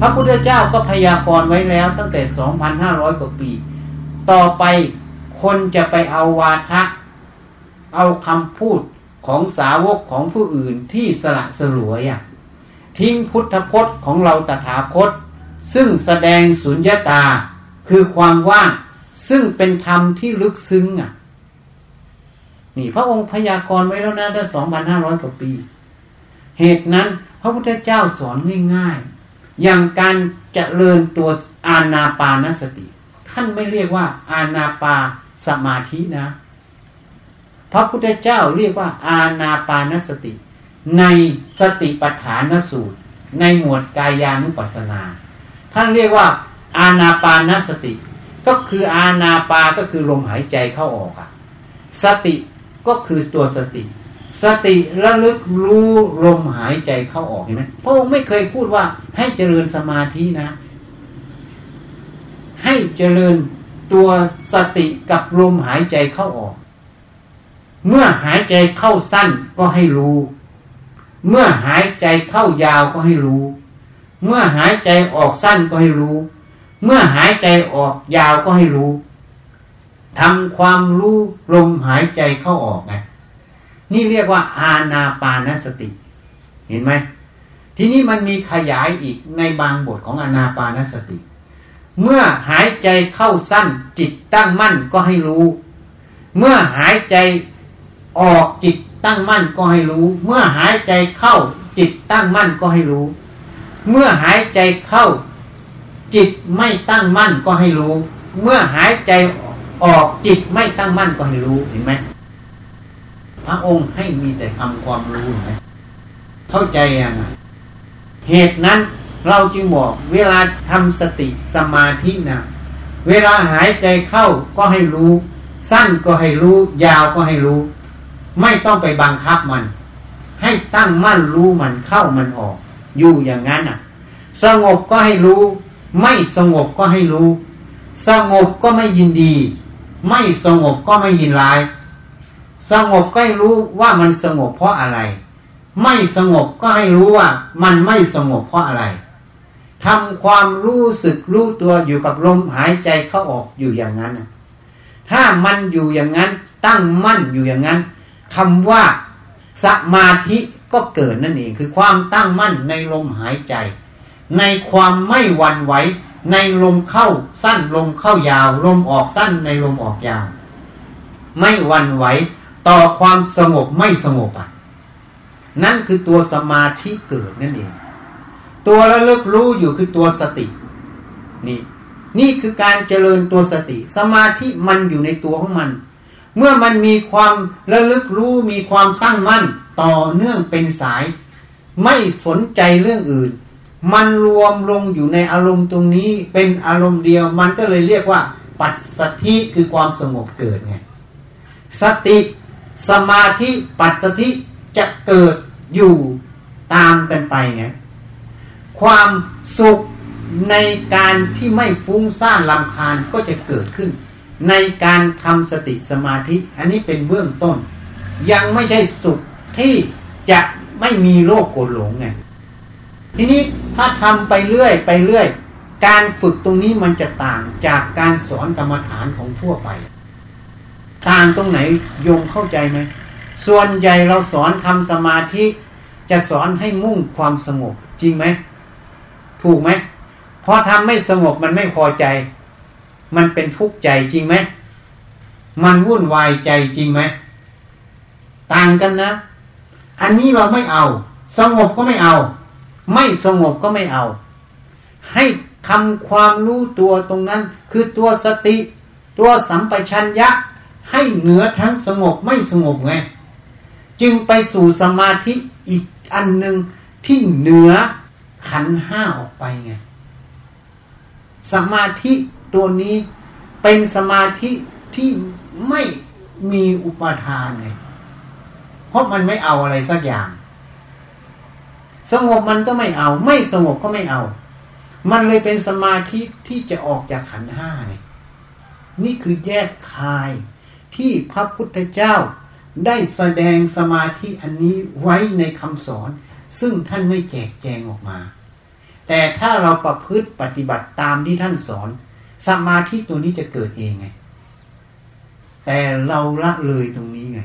พระพุทธเจ้าก็พยากรณ์ไว้แล้วตั้งแต่ 2,500 กว่าปี ต่อไปคนจะไปเอาวาทะ เอาคำพูดของสาวกของผู้อื่นที่สละสลวยอะทิ้งพุทธพจน์ของเราตถาคต ซึ่งแสดงสุญญตาคือความว่าง ซึ่งเป็นธรรมที่ลึกซึ้งอะ นี่พระองค์พยากรณ์ไว้แล้วนะตั้งสองพันห้าร้อยกว่าปี เหตุนั้นพระพุทธเจ้าสอนง่ายๆ อย่างการเจริญตัวอาณาปานสติ ท่านไม่เรียกว่า อาณาปาสมาธินะ พระพุทธเจ้าเรียกว่า อาณาปานสติ ในสติปัฏฐานสูตร ในหมวดกายานุปัสสนา ท่านเรียกว่า อาณาปานสติ ก็คืออาณาปาก็คือลมหายใจเข้าออกอะสติก็คือตัวสติ สติระลึกรู้ลมหายใจเข้าออกเห็นไหมพระองค์ไม่เคยพูดว่าให้เจริญสมาธินะ ให้เจริญตัวสติกับลมหายใจเข้าออก เมื่อหายใจเข้าสั้นก็ให้รู้ เมื่อหายใจเข้ายาวก็ให้รู้ เมื่อหายใจออกสั้นก็ให้รู้ เมื่อหายใจออกยาวก็ให้รู้ทำความรู้ลมหายใจเข้าออกไงนี่เรียกว่าอาณาปานสติ เห็นไหมทีนี้มันมีขยายอีกในบางบทของอานาปานสติ เมื่อหายใจเข้าสั้นจิตตั้งมั่นก็ให้รู้ เมื่อหายใจออกจิตตั้งมั่นก็ให้รู้ เมื่อหายใจเข้าจิตตั้งมั่นก็ให้รู้ เมื่อหายใจเข้า จิตไม่ตั้งมั่นก็ให้รู้ เมื่อหายใจออกจิตไม่ตั้งมั่นก็ให้รู้เห็นไหมพระองค์ให้มีแต่คำความรู้ไหมเข้าใจยังเหตุนั้นเราจึงบอกเวลาทำสติสมาธินะเวลาหายใจเข้าก็ให้รู้ สั้นก็ให้รู้ ยาวก็ให้รู้ ไม่ต้องไปบังคับมัน ให้ตั้งมั่นรู้มันเข้ามันออก อยู่อย่างนั้นอะ สงบก็ให้รู้ ไม่สงบก็ให้รู้ สงบก็ไม่ยินดี ไม่สงบก็ไม่ยินร้าย สงบก็ให้รู้ว่ามันสงบเพราะอะไร ไม่สงบก็ให้รู้ว่า มันไม่สงบเพราะอะไรทำความรู้สึกรู้ตัวอยู่กับลมหายใจเข้าออกอยู่อย่างนั้น ถ้ามันอยู่อย่างนั้น ตั้งมั่นอยู่อย่างนั้นคำว่าสมาธิก็เกิดนั่นเอง คือความตั้งมั่นในลมหายใจ ในความไม่หวั่นไหวในลมเข้าสั้นลมเข้ายาว ลมออกสั้นในลมออกยาว ไม่หวั่นไหวต่อความสงบไม่สงบอะ นั่นคือตัวสมาธิเกิดนั่นเอง ตัวระลึกรู้อยู่คือตัวสติ นี่ นี่คือการเจริญตัวสติ สมาธิมันอยู่ในตัวของมัน เมื่อมันมีความระลึกรู้มีความตั้งมั่น ต่อเนื่องเป็นสาย ไม่สนใจเรื่องอื่น มันรวมลงอยู่ในอารมณ์ตรงนี้เป็นอารมณ์เดียว มันก็เลยเรียกว่า ปัจสถิคือความสงบเกิดไงสติสมาธิปัจสถิจะเกิดอยู่ตามกันไปไงความสุขในการที่ไม่ฟุ้งซ่านลำคาญก็จะเกิดขึ้น ในการทำสติสมาธิ อันนี้เป็นเบื้องต้น ยังไม่ใช่สุขที่จะไม่มีโรคโกรหลงไง ทีนี้ถ้าทำไปเรื่อยไปเรื่อย การฝึกตรงนี้มันจะต่างจากการสอนกรรมฐานของทั่วไป ต่างตรงไหนโยงเข้าใจไหมส่วนใหญ่เราสอนทำสมาธิจะสอนให้มุ่งความสงบจริงไหมถูกไหมพอทำไม่สงบมันไม่พอใจ มันเป็นทุกข์ใจจริงไหมมันวุ่นวายใจจริงไหมต่างกันนะ อันนี้เราไม่เอา สงบก็ไม่เอา ไม่สงบก็ไม่เอา ให้ทำความรู้ตัวตรงนั้น คือตัวสติ ตัวสัมปชัญญะ ให้เหนือทั้งสงบไม่สงบไง จึงไปสู่สมาธิอีกอันหนึ่งที่เหนือขันห้าออกไปไง สมาธิตัวนี้เป็นสมาธิที่ไม่มีอุปทานไง เพราะมันไม่เอาอะไรสักอย่าง สงบมันก็ไม่เอา ไม่สงบก็ไม่เอา มันเลยเป็นสมาธิที่จะออกจากขันห้านี่คือแยกคายที่พระพุทธเจ้าได้แสดงสมาธิอันนี้ไว้ในคำสอน ซึ่งท่านไม่แจกแจงออกมา แต่ถ้าเราประพฤติปฏิบัติตามที่ท่านสอน สมาธิตัวนี้จะเกิดเองไง แต่เราละเลยตรงนี้ไง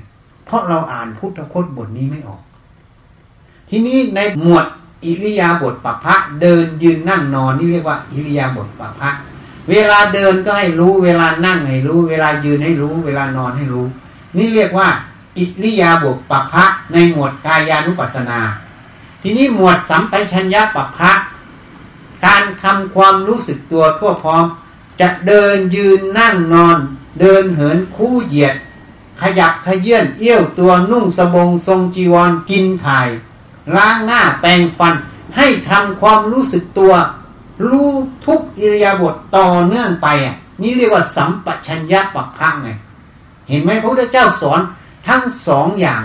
เพราะเราอ่านพุทธพจน์บทนี้ไม่ออก ทีนี้ในหมวดอิริยาบถปภะเดินยืนนั่งนอนนี่เรียกว่าอิริยาบถปภะเวลาเดินก็ให้รู้ เวลานั่งให้รู้ เวลายืนให้รู้ เวลานอนให้รู้ นี่เรียกว่า อิริยาบถปภะในหมวดกายานุปัสสนา ทีนี้หมวดสัมปชัญญะปภะการทำความรู้สึกตัวทั่วพร้อม จะเดินยืนนั่งนอน เดินเหินคู่เหยียด ขยับขยื่นเอี้ยวตัวนุ่งสบงทรงจีวรกินถ่าย ล้างหน้าแปรงฟัน ให้ทำความรู้สึกตัว รู้ทุกอิริยาบถต่อเนื่องไปอะนี่เรียกว่าสัมปชัญญะปักพังไงเห็นไหมพระพุทธเจ้าสอนทั้งสองอย่าง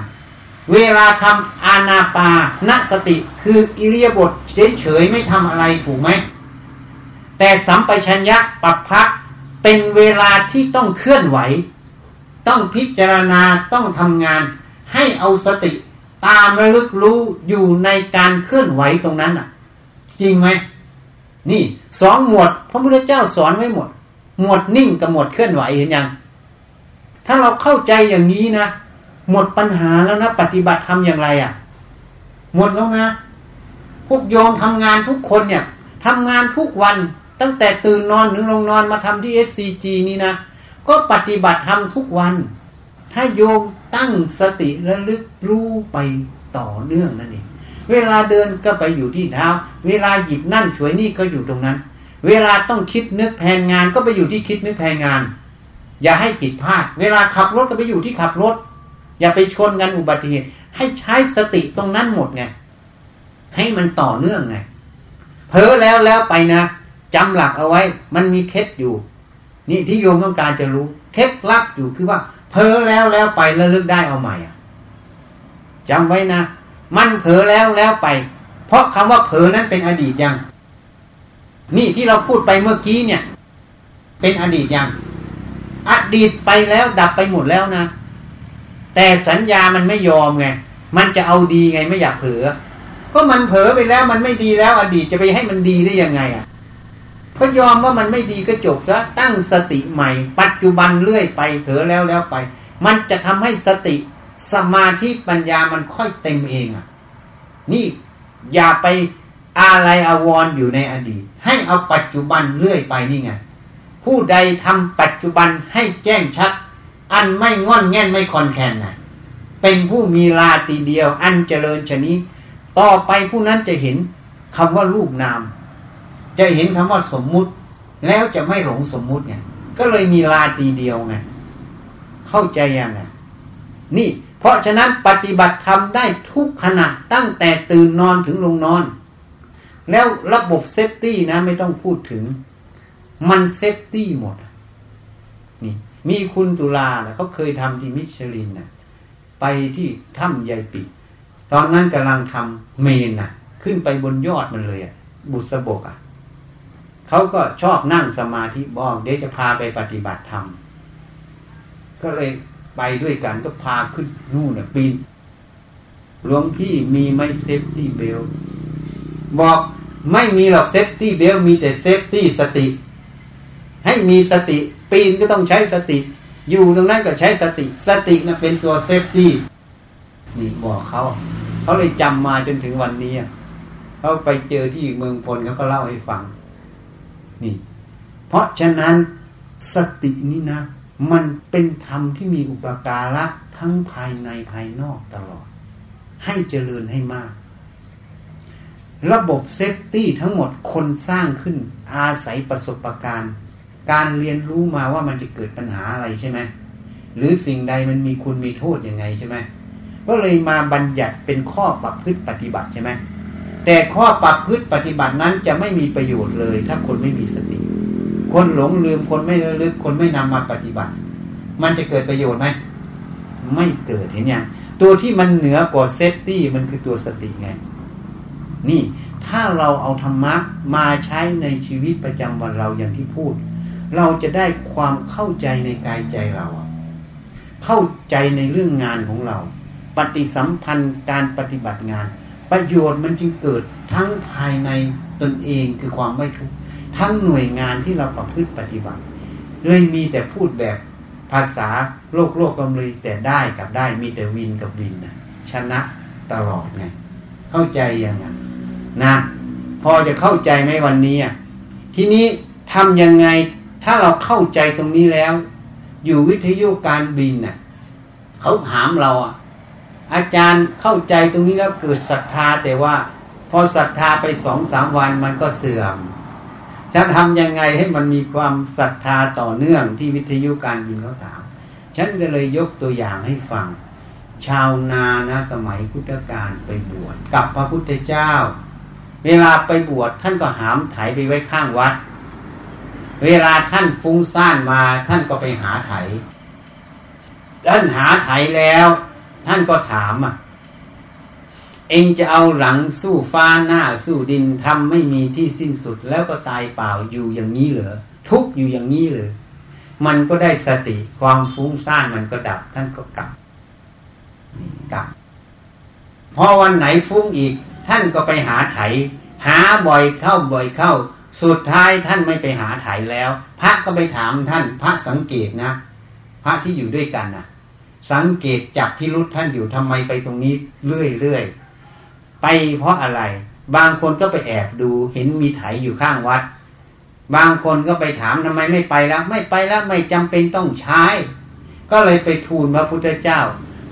เวลาทำอานาปานสติคืออิริยาบถเฉยๆไม่ทำอะไรถูกไหมแต่สัมปชัญญะปัปพะเป็นเวลาที่ต้องเคลื่อนไหว ต้องพิจารณาต้องทำงาน ให้เอาสติ ตามระลึกรู้อยู่ในการเคลื่อนไหวตรงนั้นอะ จริงไหมนี่สองหมวดพระพุทธเจ้าสอนไว้หมด หมวดนิ่งกับหมวดเคลื่อนไหวเห็นยัง ถ้าเราเข้าใจอย่างนี้นะหมดปัญหาแล้วนะ ปฏิบัติทำอย่างไรอะ หมดแล้วนะพวกโยมทำงานทุกคนเนี่ยทำงานทุกวันตั้งแต่ตื่นนอนถึงลงนอนมาทำที่ SCG นี่นะ ก็ปฏิบัติทำทุกวัน ถ้าโยมตั้งสติระลึกรู้ไปต่อเนื่องนั่นเองเวลาเดินก็ไปอยู่ที่เท้า เวลาหยิบนั่นช่วยนี่ก็อยู่ตรงนั้น เวลาต้องคิดนึกแผนงานก็ไปอยู่ที่คิดนึกแผนงาน อย่าให้ผิดพลาด เวลาขับรถก็ไปอยู่ที่ขับรถ อย่าไปชนกันอุบัติเหตุ ให้ใช้สติตรงนั้นหมดไง ให้มันต่อเนื่องไงเผลอแล้วแล้วไปนะจำหลักเอาไว้ มันมีเคล็ดอยู่ นี่ที่โยมต้องการจะรู้ เคล็ดลับอยู่คือว่า เผลอแล้วแล้วไปแล้วลึกได้เอาใหม่อะจำไว้นะมันเผลอแล้วแล้วไป เพราะคำว่าเผลอนั้นเป็นอดีตยัง นี่ที่เราพูดไปเมื่อกี้เนี่ย เป็นอดีตยัง อดีตไปแล้วดับไปหมดแล้วนะ แต่สัญญามันไม่ยอมไง มันจะเอาดีไงไม่อยากเผลอ ก็มันเผลอไปแล้วมันไม่ดีแล้ว อดีตจะไปให้มันดีได้ยังไงอะ ก็ยอมว่ามันไม่ดีก็จบซะตั้งสติใหม่ ปัจจุบันเรื่อยไปเผลอแล้วแล้วไป มันจะทำให้สติสมาธิปัญญามันค่อยเต็มเองอะ นี่อย่าไปอะไรอาวรออยู่ในอดีต ให้เอาปัจจุบันเรื่อยไปนี่ไงผู้ใดทำปัจจุบันให้แจ้งชัด อันไม่งอนแง่นไม่คอนแคนน่ะเป็นผู้มีลาตีเดียว อันเจริญชนี้ ต่อไปผู้นั้นจะเห็นคำว่ารูปนาม จะเห็นคำว่าสมมุติ แล้วจะไม่หลงสมมุติไงก็เลยมีลาตีเดียวไงเข้าใจยังไงนี่ เพราะฉะนั้นปฏิบัติทำได้ทุกขณะตั้งแต่ตื่นนอนถึงลงนอน แล้วระบบ safety นะ ไม่ต้องพูดถึง มัน safety หมดนี่มีคุณตุลาเขาเคยทำที่มิชลินนะไปที่ถ้ำใหญ่ปิตอนนั้นกำลังทำเมรุนะขึ้นไปบนยอดมันเลยอะบุษบกอะ เขาก็ชอบนั่งสมาธิบอกเดี๋ยวจะพาไปปฏิบัติธรรมก็เลยไปด้วยกันก็พาขึ้นนู่นปีนหลวงพี่มีไหม safety belt บอกไม่มีหรอก safety belt มีแต่ safety สติ ให้มีสติ ปีนก็ต้องใช้สติ อยู่ตรงนั้นก็ใช้สติ สตินะเป็นตัว safety นี่บอกเขา เขาเลยจำมาจนถึงวันนี้เขาไปเจอที่เมืองพลเขาก็เล่าให้ฟัง นี่ เพราะฉะนั้นสตินี่นะ มันเป็นธรรมที่มีอุปการะทั้งภายในภายนอกตลอด ให้เจริญให้มาก ระบบเซฟตี้ทั้งหมดคนสร้างขึ้น อาศัยประสบการณ์ การเรียนรู้มาว่ามันจะเกิดปัญหาอะไรใช่ไหมหรือสิ่งใดมันมีคุณมีโทษยังไงใช่ไหมก็เลยมาบัญญัติเป็นข้อปรับพฤติปฏิบัติใช่ไหม แต่ข้อปรับพฤติปฏิบัตินั้นจะไม่มีประโยชน์เลย ถ้าคนไม่มีสติ คนหลงลืมคนไม่ระลึกคนไม่นำมาปฏิบัติ มันจะเกิดประโยชน์ไหมไม่เกิดเห็นยังตัวที่มันเหนือกว่าเซฟตี้มันคือตัวสติไง นี่ถ้าเราเอาธรรมะมาใช้ในชีวิตประจำวันเราอย่างที่พูด เราจะได้ความเข้าใจในกายใจเรา เข้าใจในเรื่องงานของเรา ปฏิสัมพันธ์การปฏิบัติงาน ประโยชน์มันจึงเกิดทั้งภายในตนเองคือความไม่ทุกข์ทั้งหน่วยงานที่เราประพฤติปฏิบัติ เลยมีแต่พูดแบบภาษาโลกโลกกำเลยแต่ได้กับได้มีแต่วินกับวินนะชนะตลอดไงเข้าใจยังไงนะพอจะเข้าใจไหมวันนี้ทีนี้ทำยังไงถ้าเราเข้าใจตรงนี้แล้ว อยู่วิทยุการบินน่ะเขาถามเราอะ อาจารย์เข้าใจตรงนี้แล้วเกิดศรัทธาแต่ว่า พอศรัทธาไปสองสามวันมันก็เสื่อมจะทำยังไงให้มันมีความศรัทธาต่อเนื่องที่วิทยุการบินเขาถาม ฉันก็เลยยกตัวอย่างให้ฟัง ชาวนานะสมัยพุทธกาลไปบวชกับพระพุทธเจ้า เวลาไปบวชท่านก็หามไถไปไว้ข้างวัด เวลาท่านฟุ้งซ่านมาท่านก็ไปหาไถท่านหาไถแล้ว ท่านก็ถามอะ เองจะเอาหลังสู้ฟ้าหน้าสู้ดินทำไม่มีที่สิ้นสุดแล้วก็ตายเปล่าอยู่อย่างนี้เหรอทุกอยู่อย่างนี้เลยมันก็ได้สติความฟุ้งซ่านมันก็ดับ ท่านก็กลับกลับพอวันไหนฟุ้งอีก ท่านก็ไปหาไถ หาบ่อยเข้าบ่อยเข้า สุดท้ายท่านไม่ไปหาไถแล้ว พระก็ไปถามท่านพระสังเกตนะ พระที่อยู่ด้วยกันนะ สังเกตจับพิรุษท่านอยู่ทำไมไปตรงนี้เรื่อยๆไปเพราะอะไร บางคนก็ไปแอบดูเห็นมีไถอยู่ข้างวัด บางคนก็ไปถามทำไมไม่ไปแล้ว ไม่ไปแล้วไม่จำเป็นต้องใช้ ก็เลยไปทูลพระพุทธเจ้า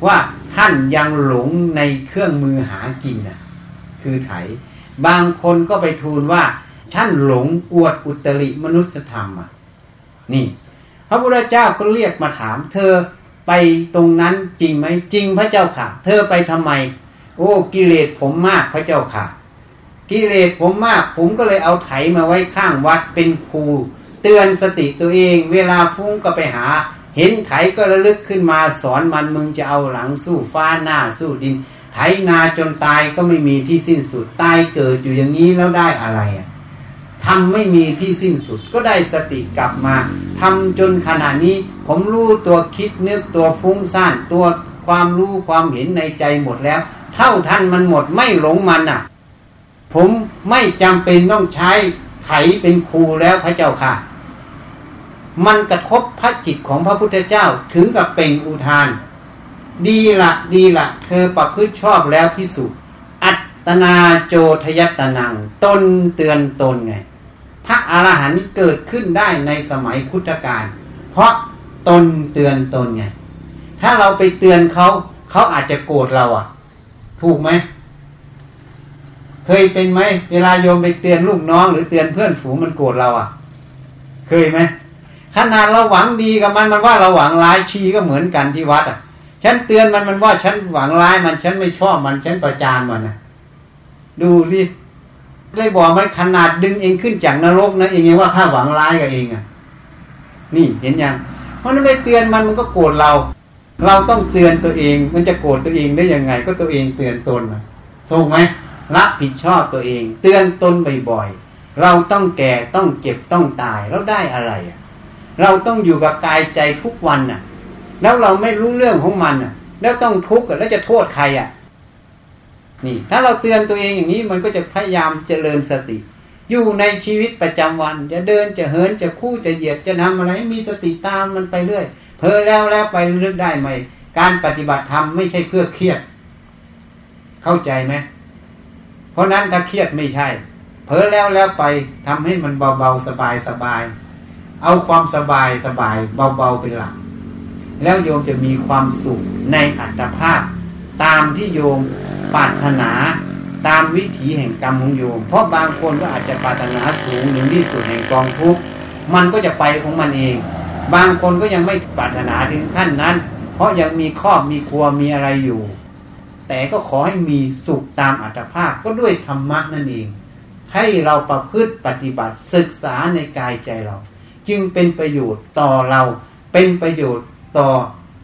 ว่าท่านยังหลงในเครื่องมือหากินน่ะ คือไถ บางคนก็ไปทูลว่าท่านหลงอวดอุตริมนุสธรรมอะนี่ พระพุทธเจ้าก็เรียกมาถาม เธอ ไปตรงนั้นจริงไหมจริงพระเจ้าค่ะ เธอไปทำไม โอ้กิเลสผมมากพระเจ้าค่ะ กิเลสผมมาก ผมก็เลยเอาไถมาไว้ข้างวัดเป็นครูเตือนสติตัวเอง เวลาฟุ้งก็ไปหา เห็นไถก็ระลึกขึ้นมาสอนมันมึงจะเอาหลังสู้ฟ้าหน้าสู้ดิน ไถนาจนตายก็ไม่มีที่สิ้นสุดตายเกิดอยู่อย่างนี้แล้วได้อะไรอะ ทำไม่มีที่สิ้นสุดก็ได้สติกลับมาทำจนขณะนี้ ผมรู้ตัวคิดนึกตัวฟุ้งซ่านตัวความรู้ความเห็นในใจหมดแล้ว เท่าทันมันหมดไม่หลงมันอะ ผมไม่จำเป็นต้องใช้ไถเป็นครูแล้วพระเจ้าค่ะ มันกระทบพระจิตของพระพุทธเจ้าถึงกับเป็นอุทาน ดีละดีละเธอประพฤติชอบแล้วพิสุอัตนาโจทยตนัง ตนเตือนตนไง ระอรหันต์เกิดขึ้นได้ในสมัยพุทธกาลเพราะตนเตือนตนไงถ้าเราไปเตือนเขาเขาอาจจะโกรธเราอะ ถูกไหมเคยเป็นไหมเวลาโยมไปเตือนลูกน้อง หรือเตือนเพื่อนฝูงมันโกรธเราอะ เคยไหมขนาดเราหวังดีกับมันมันว่าเราหวังร้ายชีก็เหมือนกันที่วัดอะ ฉันเตือนมันมันว่าฉันหวังร้ายมันฉันไม่ชอบมันฉันประจานมันนะดูสิ เลยบอกมันขนาดดึงเองขึ้นจากนรกนะเองยังว่าข้าหวังร้ายกับเองอะ นี่เห็นยังเพราะนั้นไปเตือนมันมันก็โกรธเรา เราต้องเตือนตัวเอง มันจะโกรธตัวเองได้ยังไง ก็ตัวเองเตือนตนถูกไหมรับผิดชอบตัวเอง เตือนตนบ่อยๆเราต้องแก่ต้องเจ็บต้องตายแล้วได้อะไรอะเราต้องอยู่กับกายใจทุกวันน่ะ แล้วเราไม่รู้เรื่องของมันน่ะ แล้วต้องทุกข์แล้วจะโทษใครอะ นี่ ถ้าเราเตือนตัวเองอย่างนี้มันก็จะพยายามเจริญสติ อยู่ในชีวิตประจำวัน จะเดินจะเหินจะคู่จะเหยียดจะทำอะไรมีสติตามมันไปเรื่อยเพอแล้วแล้วไปเลึกได้ไหมการปฏิบัติธรรมไม่ใช่เพื่อเครียด เข้าใจไหมเพราะนั้นถ้าเครียดไม่ใช่เผลอแล้วแล้วไปทำให้มันเบาๆสบายสบายเอาความสบายสบายเบาๆเป็นหลัก แล้วโยมจะมีความสุขในอัตภาพ ตามที่โยมปรารถนาตามวิถีแห่งกรรมของโยม เพราะบางคนก็อาจจะปรารถนาสูงหนึ่งที่สุดแห่งกองทุกข์มันก็จะไปของมันเอง บางคนก็ยังไม่ปรารถนาถึงขั้นนั้น เพราะยังมีครอบมีครัวมีอะไรอยู่ แต่ก็ขอให้มีสุขตามอัตภาพก็ด้วยธรรมะนั่นเอง ให้เราประพฤติปฏิบัติศึกษาในกายใจเรา จึงเป็นประโยชน์ต่อเราเป็นประโยชน์ต่อ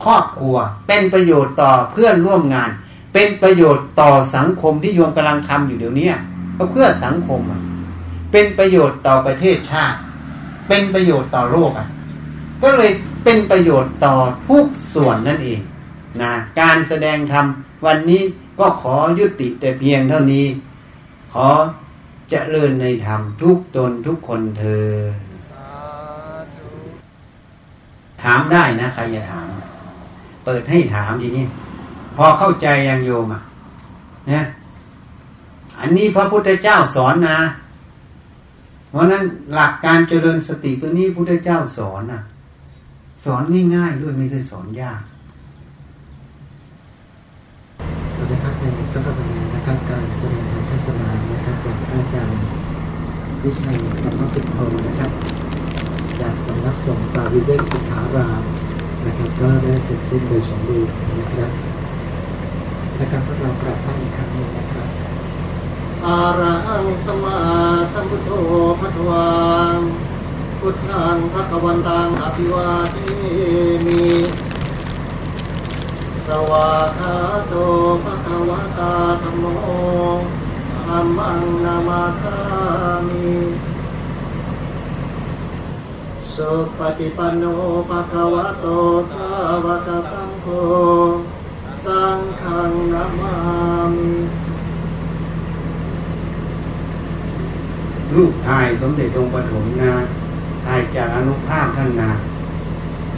ครอบครัว เป็นประโยชน์ต่อเพื่อนร่วมงาน เป็นประโยชน์ต่อสังคมที่โยมกำลังทำอยู่เดี๋ยวนี้ก็เพื่อสังคมเป็นประโยชน์ต่อประเทศชาติ เป็นประโยชน์ต่อโลกอะ ก็เลยเป็นประโยชน์ต่อทุกส่วนนั่นเองนะการแสดงธรรมวันนี้ก็ขอยุติแต่เพียงเท่านี้ ขอเจริญในธรรมทุกตนทุกคนเธอ ถามได้นะ ใครจะถาม เปิดให้ถามทีนี้พอเข้าใจยังโยมอะนะอันนี้พระพุทธเจ้าสอนนะ เพราะนั้นหลักการเจริญสติตัวนี้พุทธเจ้าสอนนะสอนง่ายๆด้วยไม่ใช่สอนยากนะครับในสำหรับวันนี้นะครับการแสดงธรรมเทศนานะครับจากอาจารย์วิชัยธรรมสุขโธนะครับ จากสำนักสงฆ์ปาวิเวกสิกขาราม นะครับก็ได้เสร็จสิ้นโดยสมบูรณ์นะครับนะครับพวกเรากราบไหว้อีกครั้งหนึ่งนะครับอาระหังสมาสัมพุทโธพัทวังพุทธังพระกวันตังอภิวาเทมิสวาคาโตภะคะวะตาธรรมโมธรรมังนามาสามิ สุปฏิปันโนภะคะวะโตสาวกสังโฆสังฆังนามามิรูปถ่ายสมเด็จองค์ปฐมนะถ่ายจากอนุภาพท่านนะ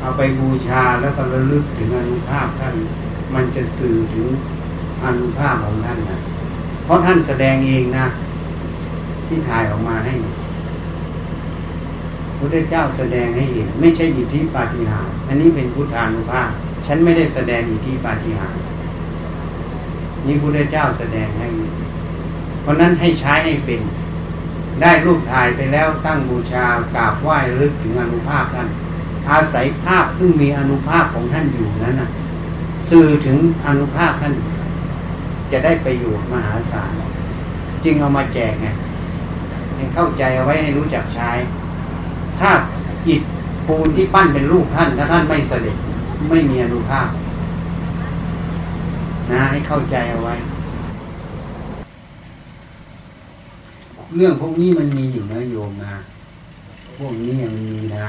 เอาไปบูชาแล้วก็ระลึกถึงอนุภาพท่าน มันจะสื่อถึงอนุภาพของท่านนะเพราะท่านแสดงเองนะ ที่ถ่ายออกมาให้ พระเจ้าแสดงให้เห็น ไม่ใช่อิทธิปาฏิหาริย์อันนี้เป็นพุทธานุภาพ ฉันไม่ได้แสดงอิทธิปาฏิหาริย์นี่พระเจ้าแสดงให้ เพราะนั้นให้ใช้ให้เป็น ได้รูปถ่ายไปแล้วตั้งบูชากราบไหว้ลึกถึงอนุภาพท่านอาศัยภาพซึ่งมีอนุภาพของท่านอยู่นั้นนะสื่อถึงอนุภาพท่าน จะได้ประโยชน์มหาศาล จึงเอามาแจกไงให้เข้าใจเอาไว้ให้รู้จักใช้ ถ้าอิฐปูนที่ปั้นเป็นรูปท่าน ถ้าท่านไม่เสด็จไม่มีอนุภาพ นะ ให้เข้าใจเอาไว้ เรื่องพวกนี้มันมีอยู่นะโยมนะพวกนี้มันมีนะ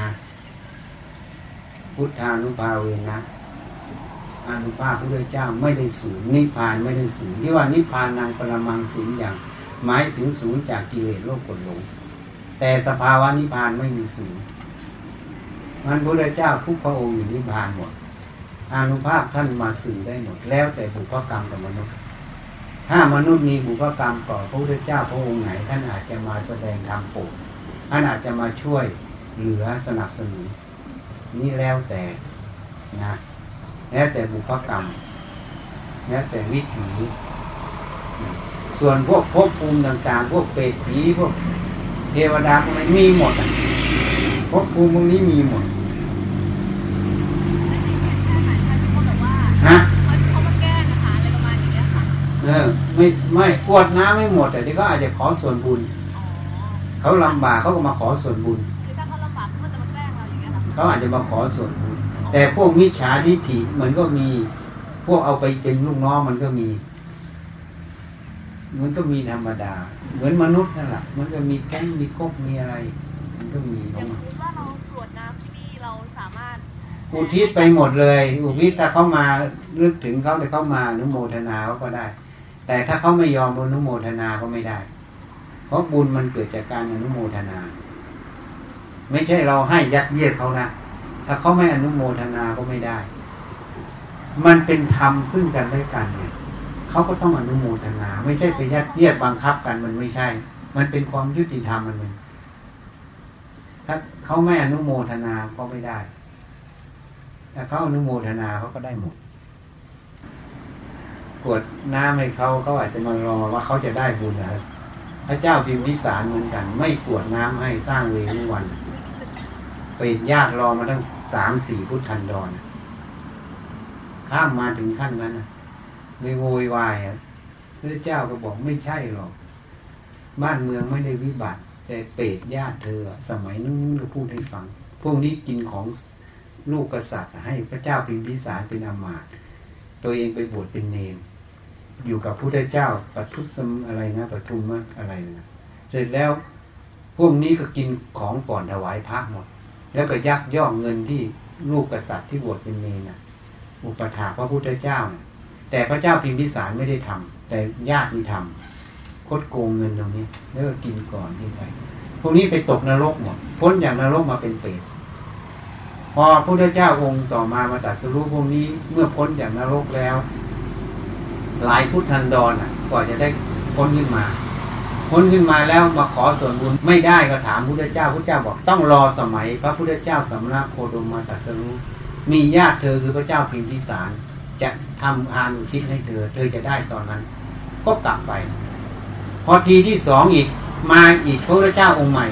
พุทธานุภาเวนะอนุภาพพระเจ้าไม่ได้สูงนิพพานไม่ได้สูงที่ว่านิพพานนางปรมังสูงอย่าง หมายถึงสูงจากกิเลสโลกกดหลง แต่สภาวะนิพพานไม่มีสูงมันพระเจ้าทุกพระองค์อยู่นิพพานหมดอนุภาพท่านมาสื่อได้หมด แล้วแต่บุพกรรมกับมนุษย์ ถ้ามนุษย์มีบุพกรรมก่อพระพุทธเจ้าพระองค์ไหน ท่านอาจจะมาแสดงธรรมโปรดท่านอาจจะมาช่วยเหลือสนับสนุนนี่แล้วแต่นะแล้วแต่บุพกรรมแล้วแต่วิถี ส่วนพวกภพภูมิต่างๆ พวกเปรตผีพวก เทวดาพวกนี้มีหมดภพภูมิพวกนี้มีหมดฮะเออไม่ไม่ปวดน้ำไม่หมดแต่ที่เขาอาจจะขอส่วนบุญ เขาลำบากเขาก็มาขอส่วนบุญเขาอาจจะมาขอส่วนบุญ แต่พวกมิจฉาทิฏฐิมันก็มี พวกเอาไปเป็นลูกน้องมันก็มี มันก็มีธรรมดา เหมือนมนุษย์นั่นแหละมันก็มีแก๊งมีกบมีอะไร มันก็มีอย่างว่าเราตรวจน้ำที่นี่เราสามารถ อุทิศไปหมดเลย อุทิศถ้าเขามาลึกถึงเขาเลยเข้ามานุโมทนาเขาก็ได้ แต่ถ้าเขาไม่ยอมอนุโมทนาก็ไม่ได้ เพราะบุญมันเกิดจากการอนุโมทนา ไม่ใช่เราให้ยัดเยียดเขานะถ้าเขาไม่อนุโมทนาก็ไม่ได้ มันเป็นธรรมซึ่งกันและกันเนี่ย เขาก็ต้องอนุโมทนา ไม่ใช่ไปยัดเยียดบังคับกันมันไม่ใช่ มันเป็นความยุติธรรมมันเป็นถ้าเขาไม่อนุโมทนาก็ไม่ได้ถ้าเขาอนุโมทนาเขาก็ได้หมดกวดน้ำให้เขาเขาอาจจะมารอว่าเขาจะได้บุญนะพระเจ้าพิมพิสารเหมือนกัน ไม่กวดน้ำให้สร้างเวรุวันเป็นญาติรอมาตั้งสามสี่พุทธันดรข้ามมาถึงขั้นนั้นนะ ไม่โวยวายอะพระเจ้าก็บอกไม่ใช่หรอก บ้านเมืองไม่ได้วิบัติ แต่เปรตญาติเธอ สมัยนู้นก็พูดให้ฟัง พวกนี้กินของลูกกษัตริย์ ให้พระเจ้าพิมพิสารเป็นอามาตย์ตัวเองไปบวชเป็นเนรอยู่กับพระเจ้าปัทุสมอะไรนะปัทุมมะอะไรนะเสร็จแล้วพวกนี้ก็กินของก่อนถวายพระหมด แล้วก็ยักย่องเงินที่ลูกกษัตริย์ที่บวชเป็นเนรนะอุปถาพระพุทธเจ้านะ แต่พระเจ้าพิมพิสารไม่ได้ทำแต่ญาตินี่ทำคดโกงเงินตรงนี้ แล้วก็กินก่อนนี่ไปพวกนี้ไปตกนรกหมดพ้นอย่างนรกมาเป็นเปรตพอพระพุทธเจ้าองค์ต่อมามาตัดสรุปพวกนี้เมื่อพ้นจากนรกแล้ว หลายพุทธันดรอะกว่าจะได้พ้นขึ้นมา พ้นขึ้นมาแล้วมาขอส่วนบุญไม่ได้ก็ถามพุทธเจ้าพระเจ้าบอกต้องรอสมัย พระพุทธเจ้าสำนักโคดมมาตัดสรุปมีญาติเธอคือพระเจ้าพิมพิสาร จะทำอานอุทิศให้เธอ เธอจะได้ตอนนั้น ก็กลับไป พอทีที่สองอีกมาอีกพระพุทธเจ้าองค์ใหม่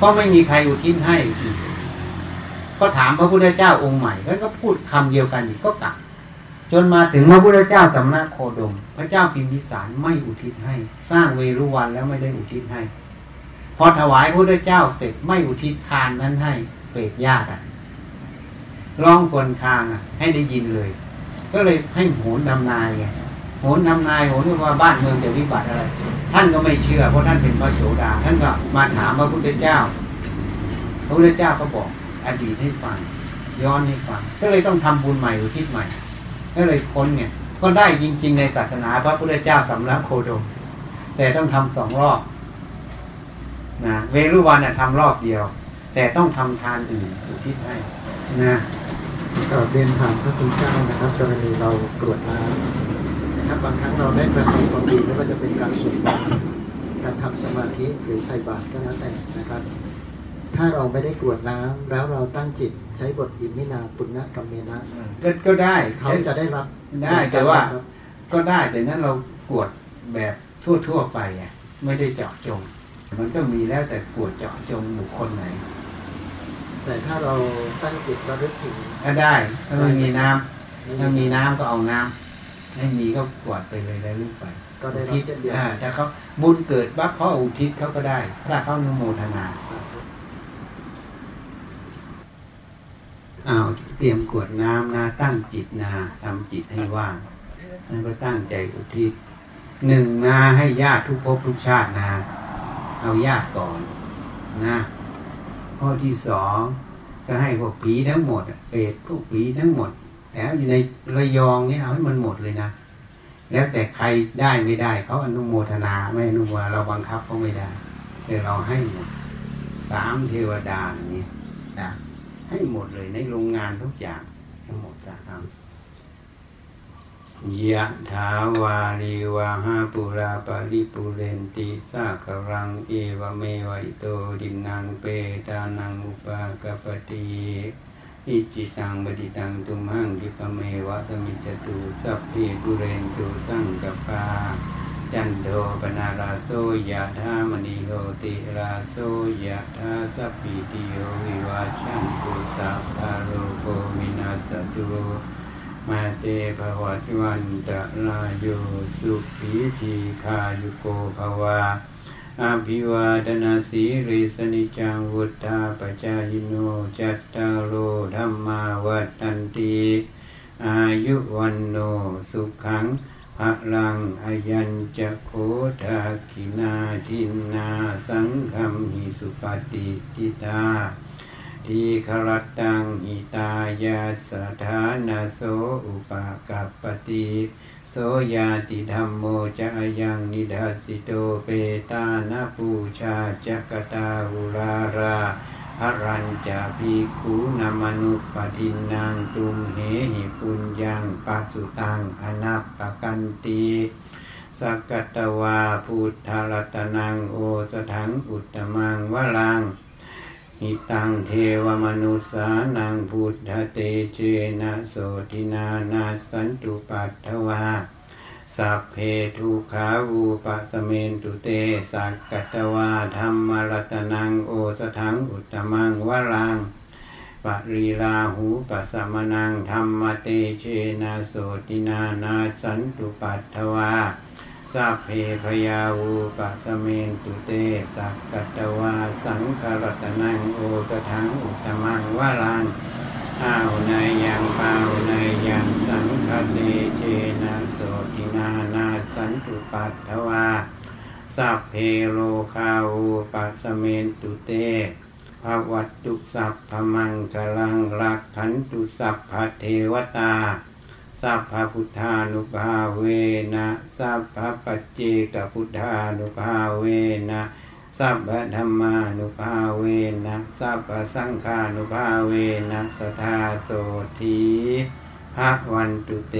ก็ไม่มีใครอุทิศให้อีก ก็ถามพระพุทธเจ้าองค์ใหม่แล้วก็พูดคำเดียวกันอีกก็กลับ จนมาถึงพระพุทธเจ้าสำนักโคดม พระเจ้าพิมพิสารไม่อุทิศให้ สร้างเวรุวันแล้วไม่ได้อุทิศให้ พอถวายพระพุทธเจ้าเสร็จไม่อุทิศทานนั้นให้เปรตญาติอะร้องคนคางอะ ให้ได้ยินเลย ก็เลยให้โหนนำนายไงโหนนำนายโหนว่าบ้านเมืองจะวิบัติอะไร ท่านก็ไม่เชื่อเพราะท่านเป็นพระโสดา ท่านก็มาถามพระพุทธเจ้า พระพุทธเจ้าก็บอกอดีตให้ฟังย้อนให้ฟัง ก็เลยต้องทำบุญใหม่อุทิศใหม่ ก็เลยพ้นเนี่ย ก็ได้จริง ๆ ในศาสนาพระพุทธเจ้าสำนักโคดม แต่ต้องทำสองรอบนะเวรุวันน่ะทำรอบเดียว แต่ต้องทำทานอื่นอุทิศให้นะ เรียนถามพระคุณเจ้านะครับ กรณีเรากรวดน้ำนะครับบางครั้งเราได้กระทำความดีไม่ว่าจะเป็นการสวดมนต์การทำสมาธิหรือใส่บาตรก็แล้วแต่นะครับ ถ้าเราไม่ได้กรวดน้ำแล้วเราตั้งจิตใช้บทอิมินาปุณณกัมเมนะก็ก็ได้เขาจะได้รับได้แต่ว่าก็ได้แต่นั้นเรากวดแบบทั่วๆไปอะไม่ได้เจาะจง มันก็มีแล้วแต่กวดเจาะจงบุคคลไหน แต่ถ้าเราตั้งจิตระลึกถึงก็ได้ ถ้าไม่มีน้ำถ้ามีน้ำก็เอาน้ำไม่มีก็กวดไปเลยแล้วลึกไป ก็ได้รับทิศเช่นเดียวอ่ากันถ้าเขาบุญเกิดปั๊บเขาอุทิศเขาก็ได้ถ้าเขานุโมทนาสาธุอ้าวเตรียมกรวดน้ำนะตั้งจิตนาทำจิตให้ว่างแล้วก็ตั้งใจอุทิศหนึ่งนาให้ญาติทุกภพทุกชาตินา เอาญาติก่อนนะ ข้อที่สองก็ให้พวกผีทั้งหมดเปรตพวกผีทั้งหมดแต่อยู่ในระยองเนี่ยเอาให้มันหมดเลยนะ แล้วแต่ใครได้ไม่ได้เขาอนุโมทนาไม่อนุโมทนาเราบังคับเขาไม่ได้แต่เราให้หมดสามเทวดาเนี้นะให้หมดเลยในโรงงานทุกอย่างให้หมดจากครับ ยะถาวาริวะหาปูราปะริปูเรนติสาคะรังเอวะเมวะอิโตทินนังเปตานังอุปะกัปปะติอิจฉิตังปัตถิตังตุมหังขิปปะเมวะสะมิชฌะตุสัพเพปูเรนตุสังกัปปาจันโทปัณณะระโสยะถามะณิโชติระโสยะถาสัพพีติโยวิวัชชันตุสัพพะโรโกวินาสตุ มาเตภวัตวันตะลาโยสุขีทีคายุโกภวาอาภิวาดนาสีริสนิจังวุฒาปจายโนจัตตาโลธรรมาวัฏันติอายุวันโนสุขังพลังอายัญจะโคทากินาทินนาสังคมหิสุปฏิกิตา ทีครตังหิตายาสถานาโสอุปากัปปติโสยาติธรรมโมจะยังนิดาสิโตเปตานาปูชาจักตาหุราราหรัญจะภิกขุนามนุปทินังตุมเหหิปุญญังปัสสุตังอนัปปกันติสักกตวาพุทธรัตนังโอสถังอุตตมังวลัง หิตังเทวมนุสานังพุทธเตเจนะโสตินานาสันตุปัตถวาสัพเพทุขาวูปะสเมนตุเตสักกตวาธรรมรัตนังโอสถังอุตตมังวรังปรีลาหูปัสสมนังธรรมเตเชนะโสตถินานัสสันตุปัททะวา สัพเพภะยาวูปะสะเมนตุเตสักกัตวาสังฆะระตะนังโอสะถังอุตตะมังวะรังอาหุเนยยังปาหุเนยยังสังฆะเตเชนะโสตถินานัสสันตุปัททะวาสัพเพโรคาวูปะสะเมนตุเตภะวะตุสัพพะมังคะลังรักขันตุสัพพะเทวตา สัพพพุทธานุภาเวนะสัพพปัจเจกพุทธานุภาเวนะสัพพธรรมานุภาเวนะสัพพสังฆานุภาเวนะสทาโสธีภะวันตุเต